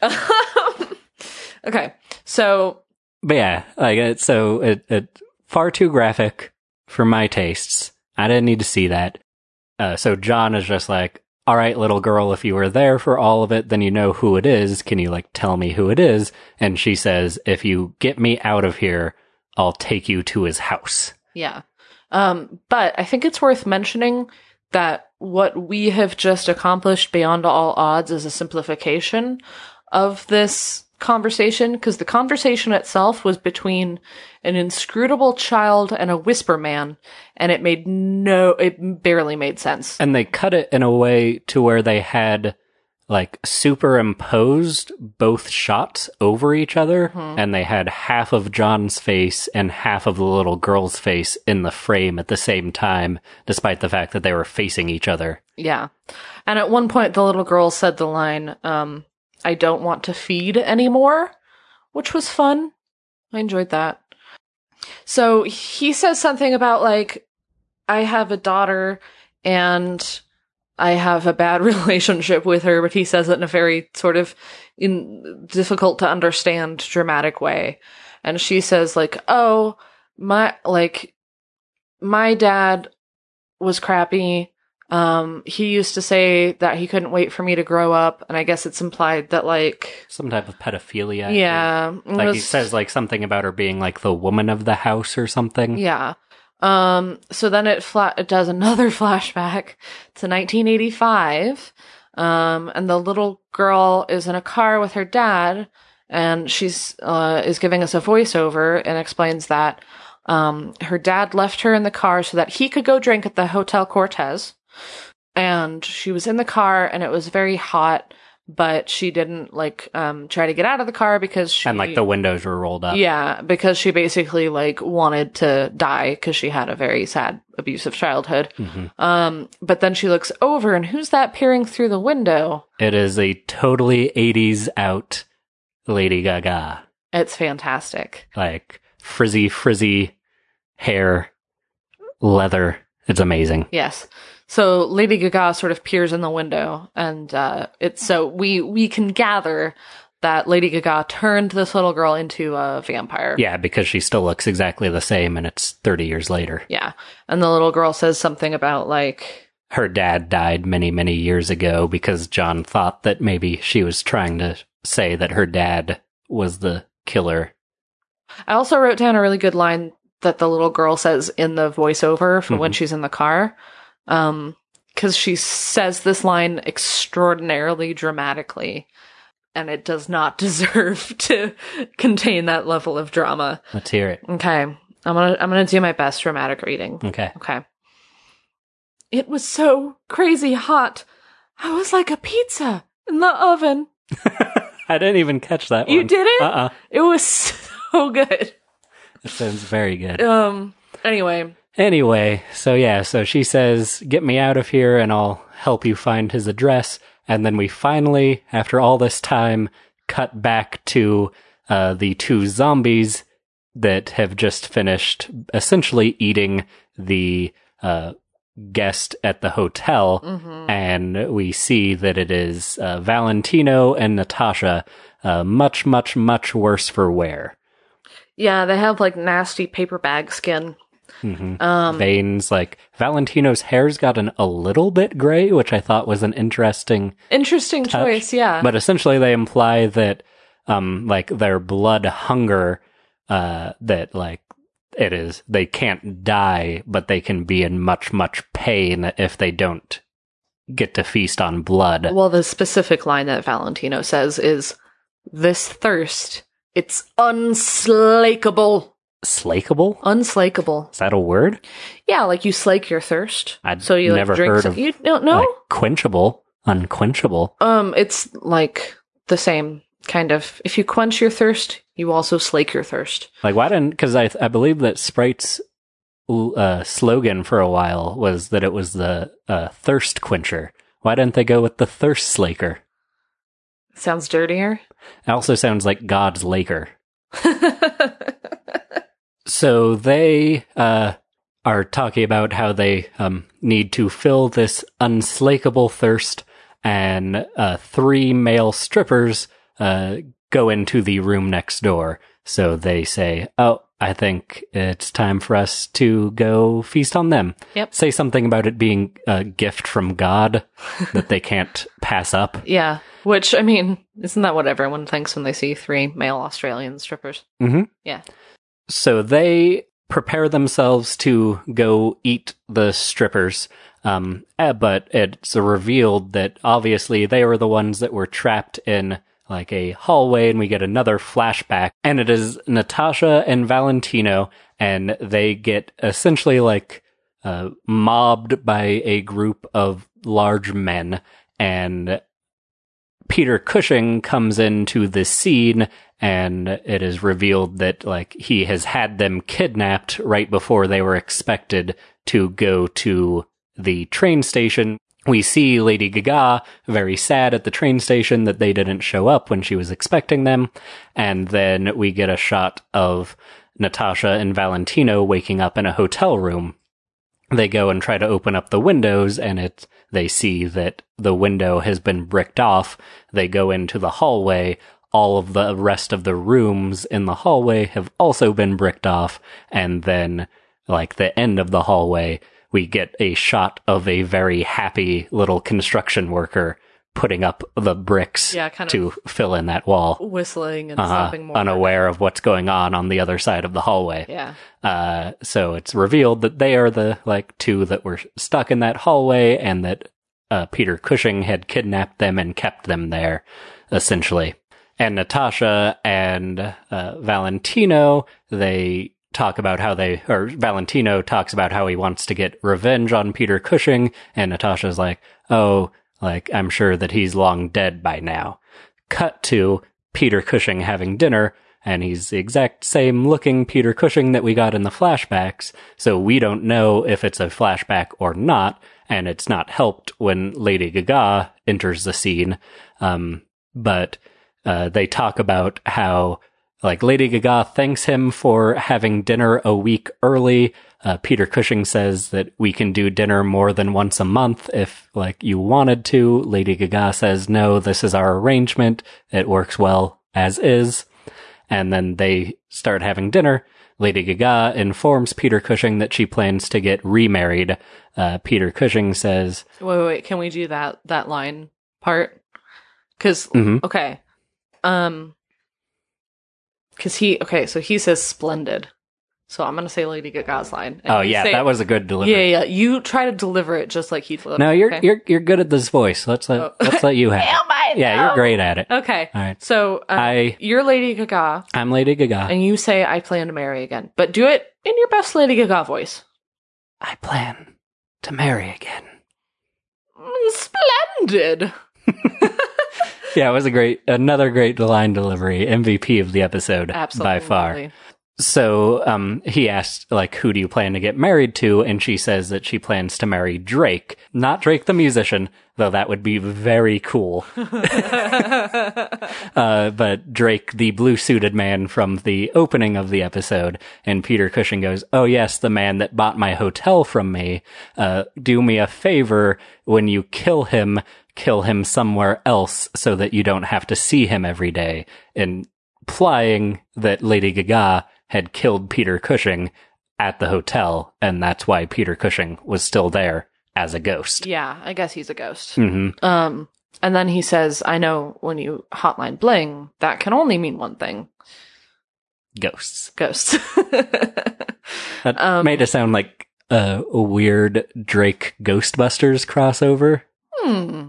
(laughs) okay, so But yeah, like it, so it, it far too graphic for my tastes. I didn't need to see that. Uh, so John is just like, "All right, little girl, if you were there for all of it, then you know who it is. Can you like tell me who it is?" And she says, "If you get me out of here, I'll take you to his house." yeah. Um, but I think it's worth mentioning that what we have just accomplished beyond all odds is a simplification of this conversation because the conversation itself was between an inscrutable child and a whisper man and it made no it barely made sense And they cut it in a way to where they had like superimposed both shots over each other Mhm. and they had half of John's face and half of the little girl's face in the frame at the same time despite the fact that they were facing each other. Yeah. And at one point, the little girl said the line, um, I don't want to feed anymore, which was fun. I enjoyed that. So he says something about, like, I have a daughter and I have a bad (laughs) relationship with her, but he says it in a very sort of in difficult to understand dramatic way. And she says, like, oh, my, like, my dad was crappy. Um, he used to say that he couldn't wait for me to grow up, and I guess it's implied that like, Some type of pedophilia. yeah, it Like he says like something about her being like the woman of the house or something. yeah. Um, so then it fla- it does another (laughs) flashback to 1985. Um, and the little girl is in a car with her dad, and she's uh is giving us a voiceover and explains that um her dad left her in the car so that he could go drink at the Hotel Cortez. And she was in the car and it was very hot, but she didn't like um try to get out of the car because she And like the windows were rolled up. yeah, because she basically like wanted to die because she had a very sad, abusive childhood. Mhm. Um, but then she looks over, and who's that peering through the window? It is a totally 80s out Lady Gaga. It's fantastic. Like frizzy, frizzy hair, leather. It's amazing. Yes. So Lady Gaga sort of peers in the window, and uh, it's so we we can gather that Lady Gaga turned this little girl into a vampire. Yeah, because she still looks exactly the same and it's 30 years later. Yeah. And the little girl says something about like Her dad died many, many years ago because John thought that maybe she was trying to say that her dad was the killer. I also wrote down a really good line that the little girl says in the voiceover for when Mhm. she's in the car. Um, cause she says this line extraordinarily dramatically and it does not (laughs) deserve to contain that level of drama. Let's hear it. Okay. I'm gonna, I'm gonna do my best dramatic reading. Okay. Okay. It was so crazy hot. I was like a pizza in the oven. (laughs) I didn't even catch that You didn't? Uh-uh. It was (laughs) so good. It sounds very good. Um, anyway, Anyway, so yeah, so she says, Get me out of here and I'll help you find his address. And then we finally, after all this time, cut back to uh, the two zombies that have just finished essentially eating the uh, guest at the hotel. mhm. And we see that it is uh, Valentino and Natasha, uh, much, much, much worse for wear. Yeah, they have like nasty paper bag skin. Hmm Um, veins. Like Valentino's hair's gotten a little bit gray, which I thought was an interesting. interesting touch, choice, yeah. But essentially, they imply that, um, like their blood hunger, uh, that like it is they can't die, but they can be in much much pain if they don't get to feast on blood. well, the specific line that Valentino says is, "This thirst, it's unslakable, Slakeable? unslakable." Is that a word? Yeah, like you slake your thirst. I'd so you like, never drink heard some- of You don't know? Like quenchable, unquenchable. um, it's like the same kind of. If you quench your thirst, you also slake your thirst. Like why didn't? Because I I believe that Sprite's uh, slogan for a while was that it was the uh, thirst quencher. Why didn't they go with the thirst slaker? Sounds dirtier. It also sounds like God's Laker. (laughs) So they uh, are talking about how they um, need to fill this unslakable thirst, and uh, three male strippers uh, go into the room next door. So they say, "Oh, I think it's time for us to go feast on them." Yep. Say something about it being a gift from God that they can't (laughs) pass up. yeah, which I mean, isn't that what everyone thinks when they see three male Australian strippers? Mm-hmm. Yeah. So they prepare themselves to go eat the strippers. Um, eh, but it's revealed that obviously they were the ones that were trapped in like a hallway, and we get another flashback, and it is Natasha and Valentino, and they get essentially like uh, mobbed by a group of large men, and Peter Cushing comes into this scene and it is revealed that like he has had them kidnapped right before they were expected to go to the train station. We see Lady Gaga very sad at the train station that they didn't show up when she was expecting them. And then we get a shot of Natasha and Valentino waking up in a hotel room. They go and try to open up the windows and it, they see that the window has been bricked off. They go into the hallway. All of the rest of the rooms in the hallway have also been bricked off. And then, like, the end of the hallway, we get a shot of a very happy little construction worker putting up the bricks Yeah, kind to fill in that wall, whistling and uh, stopping more. unaware of what's going on on the other side of the hallway. Yeah. Uh, so it's revealed that they are the like two that were stuck in that hallway, and that uh, Peter Cushing had kidnapped them and kept them there, essentially. And Natasha and uh, Valentino, they talk about how they, or Valentino talks about how he wants to get revenge on Peter Cushing, and Natasha's like, oh, like I'm sure that he's long dead by now. Cut to Peter Cushing having dinner, and he's the exact same looking Peter Cushing that we got in the flashbacks, so we don't know if it's a flashback or not, and it's not helped when Lady Gaga enters the scene. Um, but uh, they talk about how, like, Lady Gaga thanks him for having dinner a week early. Uh, Peter Cushing says that we can do dinner more than once a month if, like, you wanted to. Lady Gaga says, no, this is our arrangement. It works well as is. And then they start having dinner. Lady Gaga informs Peter Cushing that she plans to get remarried. Uh, Peter Cushing says, Wait, wait, wait. Can we do that that line part? Because Mhm. okay, um, because he okay, so he says splendid. So I'm gonna say Lady Gaga's line. and "Oh yeah, say- that was a good delivery." Yeah, yeah. You try to deliver it just like he delivered. No, you're okay? you're you're good at this voice. Let's let Oh. let's let you have. (laughs) it. Am I? Yeah, you're great at it. Okay. All right, So uh, I you're Lady Gaga, I'm Lady Gaga. and you say I plan to marry again, but do it in your best Lady Gaga voice. I plan to marry again. Mm, Splendid. Yeah, it was a great, another great line delivery. MVP of the episode Absolutely. by far. So, um, he asked, like, who do you plan to get married to? And she says that she plans to marry Drake. Not Drake the musician, though that would be very cool. (laughs) uh, but Drake, the blue suited man from the opening of the episode. And Peter Cushing goes, Oh, yes, the man that bought my hotel from me. Uh, do me a favor when you kill him, kill him somewhere else so that you don't have to see him every day. And implying that Lady Gaga had killed Peter Cushing at the hotel, and that's why Peter Cushing was still there as a ghost. Yeah, I guess he's a ghost. hmm Um, and then he says, I know when you hotline bling, that can only mean one thing Ghosts. ghosts. (laughs) That Um, made it sound like a, a weird Drake Ghostbusters crossover. hmm.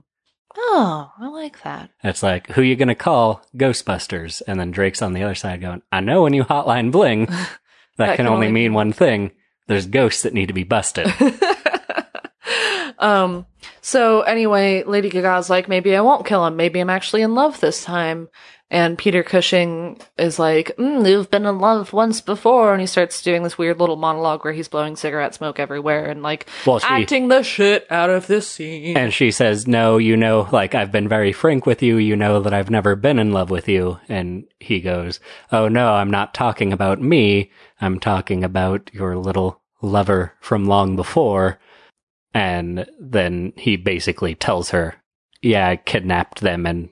Oh, I like that. It's like, who you gonna call? Ghostbusters. And then Drake's on the other side going, I know when you hotline bling, (laughs) that, can, only mean one thing. There's ghosts that need to be busted. (laughs) um, so anyway, Lady Gaga's like, maybe I won't kill him. Maybe I'm actually in love this time. And Peter Cushing is like, mm, you've been in love once before. And he starts doing this weird little monologue where he's blowing cigarette smoke everywhere and like Well, she- acting the shit out of this scene. And she says, No, you know, like, I've been very frank with you. You know that I've never been in love with you. And he goes, Oh, no, I'm not talking about me. I'm talking about your little lover from long before. And then he basically tells her, Yeah, I kidnapped them and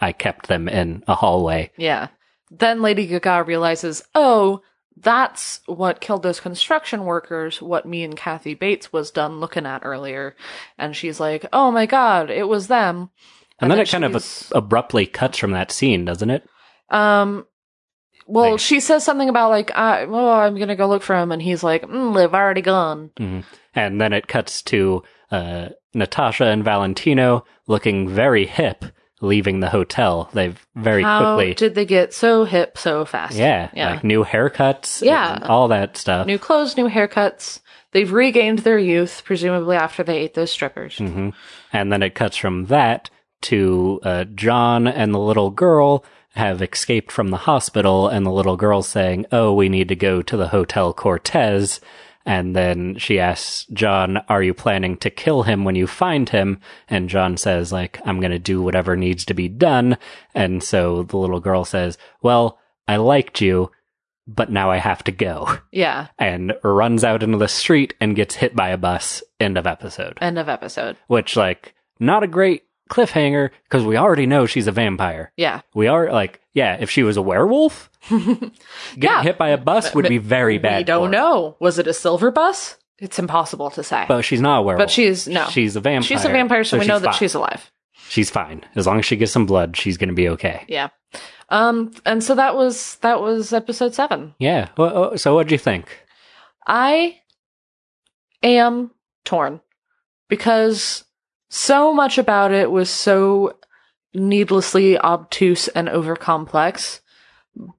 I kept them in a hallway. Yeah. Then Lady Gaga realizes, oh, that's what killed those construction workers, what me and Kathy Bates was done looking at earlier. And she's like, oh my god, it was them. And, then, it kind of abruptly cuts from that scene, doesn't it? Um, well, Like- she says something about like, I, oh, I'm gonna go look for him, and he's like, mm, they've already gone. Mhm. And then it cuts to uh, Natasha and Valentino looking very hip, leaving the hotel. They've very How quickly, did they get so hip so fast? yeah, yeah. like new haircuts, Yeah. and all that stuff. new clothes, new haircuts. They've regained their youth, presumably after they ate those strippers. hmm And then it cuts from that to uh, John and the little girl have escaped from the hospital, and the little girl's saying, "Oh, we need to go to the Hotel Cortez." And then she asks John, "Are you planning to kill him when you find him?" And John says, "Like I'm going to do whatever needs to be done." And so the little girl says, "Well, I liked you." But now I have to go. Yeah. And runs out into the street and gets hit by a bus. End of episode. End of episode. Which, like, not a great cliffhanger because we already know she's a vampire. Yeah. We are like, yeah, if she was a werewolf, getting Yeah. hit by a bus would be very bad. we don't know. Was it a silver bus? It's impossible to say. But she's not a werewolf. But she's no. She's a vampire. She's a vampire, so, we know that she's alive. she's fine as long as she gets some blood. She's gonna be okay. Yeah. Um. And so that was that was episode seven. Yeah. So what do you think? I am torn because so much about it was so needlessly obtuse and overcomplex,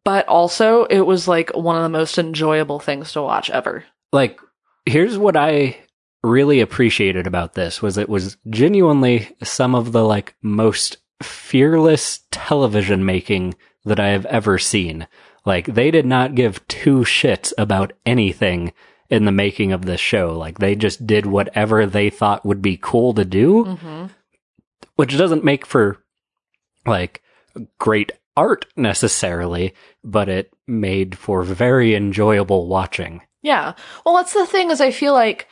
but also it was like one of the most enjoyable things to watch ever. like here's what I really appreciated about this was it was genuinely some of the like most fearless television making that I have ever seen. Like they did not give two shits about anything in the making of this show. Like they just did whatever they thought would be cool to do, Mm-hmm. which doesn't make for like great art necessarily, but it made for very enjoyable watching. Yeah. Well, that's the thing is I feel like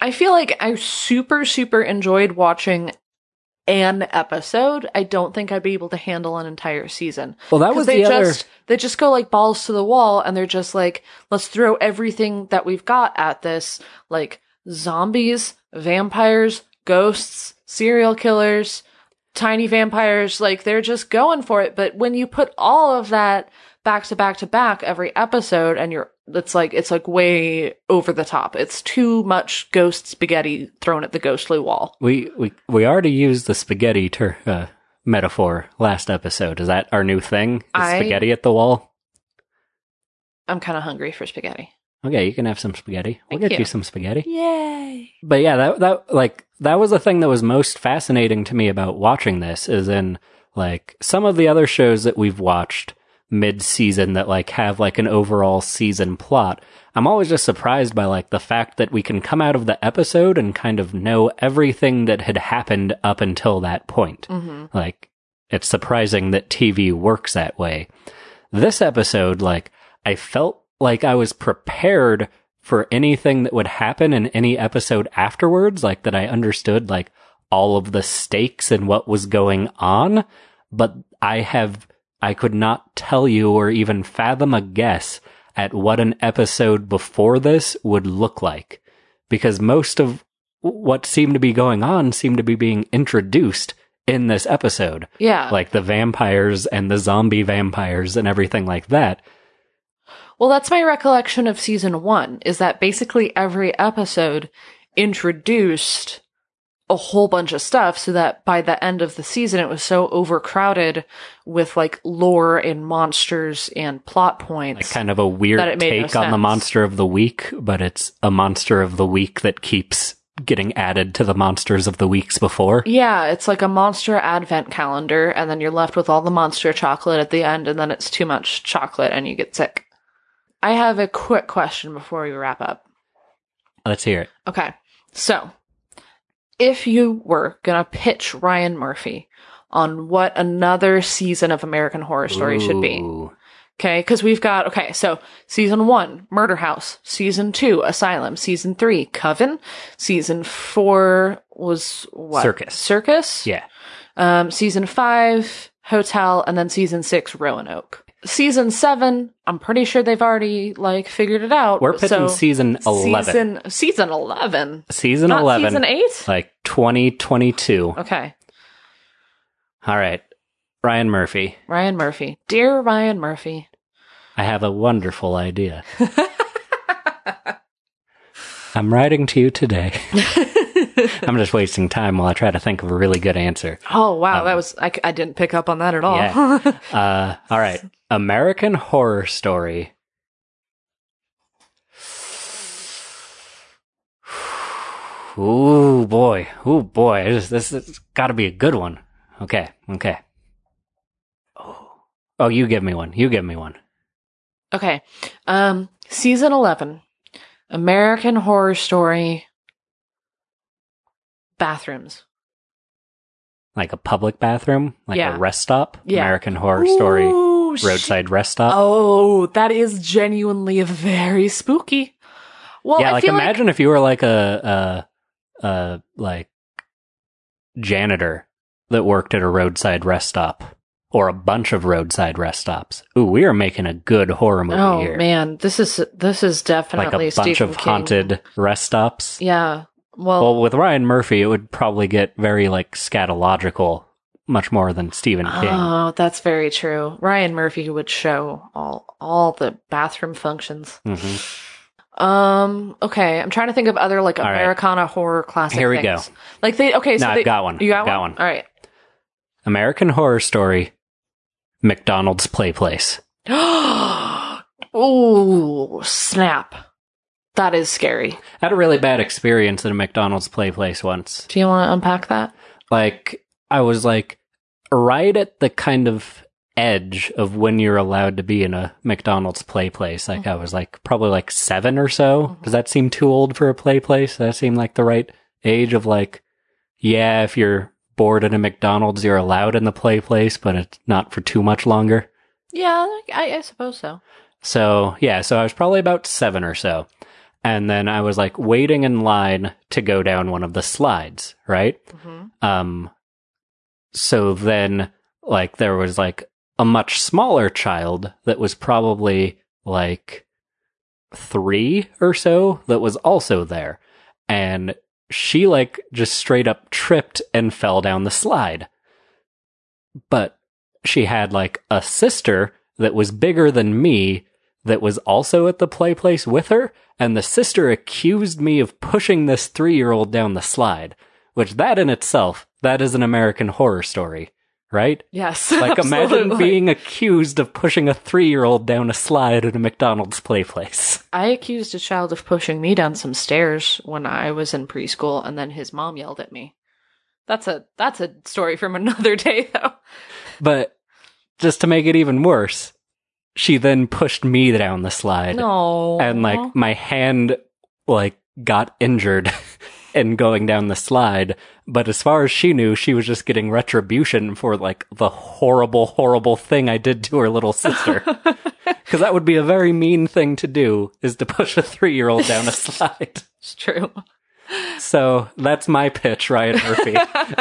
I feel like I super super enjoyed watching an episode. I don't think I'd be able to handle an entire season. Well, that was they the other. just they just go like balls to the wall and they're just like let's throw everything that we've got at this like zombies, vampires, ghosts, serial killers, tiny vampires like they're just going for it but when you put all of that back to back to back every episode and you're it's like it's like way over the top it's too much ghost spaghetti thrown at the ghostly wall We we we already used the spaghetti ter- uh, metaphor last episode. Is that our new thing? Is I- spaghetti at the wall? i'm kind of hungry for spaghetti Okay, you can have some spaghetti. We'll Thank get you. you some spaghetti. yay But yeah, that that like that was the thing that was most fascinating to me about watching this is in like some of the other shows that we've watched mid-season that like have like an overall season plot. I'm always just surprised by like the fact that we can come out of the episode and kind of know everything that had happened up until that point. mm-hmm. Like, it's surprising that TV works that way. This episode, like, I felt like I was prepared for anything that would happen in any episode afterwards, like that I understood, like, all of the stakes and what was going on, but I have, I could not tell you or even fathom a guess at what an episode before this would look like. Because most of what seemed to be going on seemed to be being introduced in this episode, yeah like the vampires and the zombie vampires and everything like that. Well, that's my recollection of season one, is that basically every episode introduced a whole bunch of stuff so that by the end of the season it was so overcrowded with like lore and monsters and plot points. Like kind of a weird made no take on the monster of the week, but it's a monster of the week that keeps getting added to the monsters of the weeks before. yeah, it's like a monster advent calendar and then you're left with all the monster chocolate at the end and then it's too much chocolate and you get sick. I have a quick question before we wrap up. Let's hear it. Okay. So, if you were going to pitch Ryan Murphy on what another season of American Horror Story should be, okay? Because we've got, okay, so season one, Murder House. Season two, Asylum. Season three, Coven. Season four was what? Circus. Circus? Yeah. Um, season five, Hotel. And then season six, Roanoke. Season seven, I'm pretty sure they've already, like, figured it out. We're pitching so season 11. Season, season 11. Season Not 11. season eight? Like 2022. Okay. All right. Ryan Murphy, Ryan Murphy. Dear Ryan Murphy. I have a wonderful idea. (laughs) I'm writing to you today. (laughs) I'm just wasting time while I try to think of a really good answer. Oh, wow. Um, that was, I, I didn't pick up on that at all. Yeah. (laughs) Uh, all right. American Horror Story. Ooh boy, ooh boy! This this has got to be a good one. Okay. Okay. Oh. Oh, you give me one. You give me one. Okay. Um, season 11. American Horror Story. Bathrooms. Like a public bathroom, like Yeah. a rest stop. Yeah. American Horror Story Ooh, sh- roadside rest stop. Oh, that is genuinely very spooky. Well, yeah, I like imagine if you were like a, a, a like janitor that worked at a roadside rest stop or a bunch of roadside rest stops. Ooh, we are making a good horror movie oh here. man, this is this is like definitely a bunch Stephen of King. haunted rest stops. Yeah. Well, Well, with Ryan Murphy, it would probably get very like scatological, much more than Stephen King. oh, that's very true. Ryan Murphy would show all all the bathroom functions. Mhm. Um. Okay, I'm trying to think of other like All right. Americana horror classic. Here we things. go. Like they. Okay, so No, they, I've got one. You got, Got one? one. All right. American Horror Story, McDonald's Play Place. (gasps) Ooh, snap. That is scary. I had a really bad experience at a McDonald's Play Place once. Do you want to unpack that? like I was like right at the kind of edge of when you're allowed to be in a McDonald's play place. Like I was like probably like seven or so. Does that seem too old for a play place? Does that seem like the right age of like, yeah, if you're bored at a McDonald's, you're allowed in the play place, but it's not for too much longer. Yeah, I, I suppose so. So yeah, so I was probably about seven or so. And then I was like waiting in line to go down one of the slides, right? Mm-hmm. Um, so then, like, there was like a much smaller child that was probably like three or so that was also there. And she, like, just straight up tripped and fell down the slide. But she had, like, a sister that was bigger than me that was also at the play place with her. And the sister accused me of pushing this three year old down the slide which that in itself, that is an American horror story, right? Yes. (laughs) Like imagine being accused of pushing a three-year-old down a slide at a McDonald's play place. (laughs) I accused a child of pushing me down some stairs when I was in preschool, and then his mom yelled at me. That's a that's a story from (laughs) another day, though. But just to make it even worse, she then pushed me down the slide. No. And like my hand like got injured in going down the slide. But as far as she knew, she was just getting retribution for like the horrible, horrible thing I did to her little sister. (laughs) (laughs) Because that would be a very mean thing to do, is to push a three year old down a (laughs) slide. it's true. So that's my pitch, Ryan Murphy,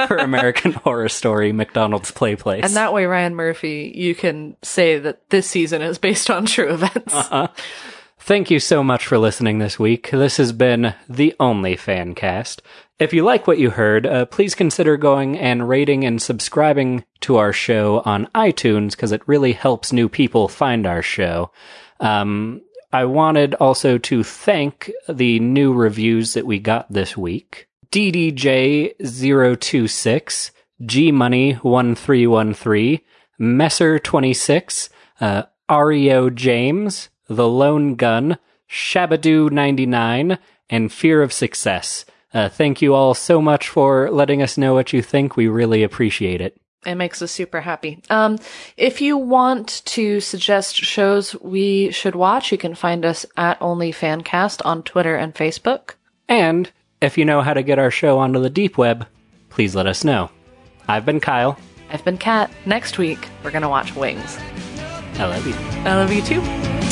for American Horror Story McDonald's Play Place. And that way, Ryan Murphy, you can say that this season is based on true events. Uh-huh. Thank you so much for listening this week. This has been the only fan cast. If you like what you heard, uh, please consider going and rating and subscribing to our show on iTunes because it really helps new people find our show. Um, I wanted also to thank the new reviews that we got this week. DDJ026, GMoney1313, Messer26, uh, Ario James, The Lone Gun, Shabadoo99, and Fear of Success. Uh, thank you all so much for letting us know what you think. We really appreciate it. It makes us super happy. Um, if you want to suggest shows we should watch, you can find us at OnlyFancast on Twitter and Facebook. And if you know how to get our show onto the deep web, please let us know. I've been Kyle. I've been Kat. Next week, we're going to watch Wings. I love you. I love you too.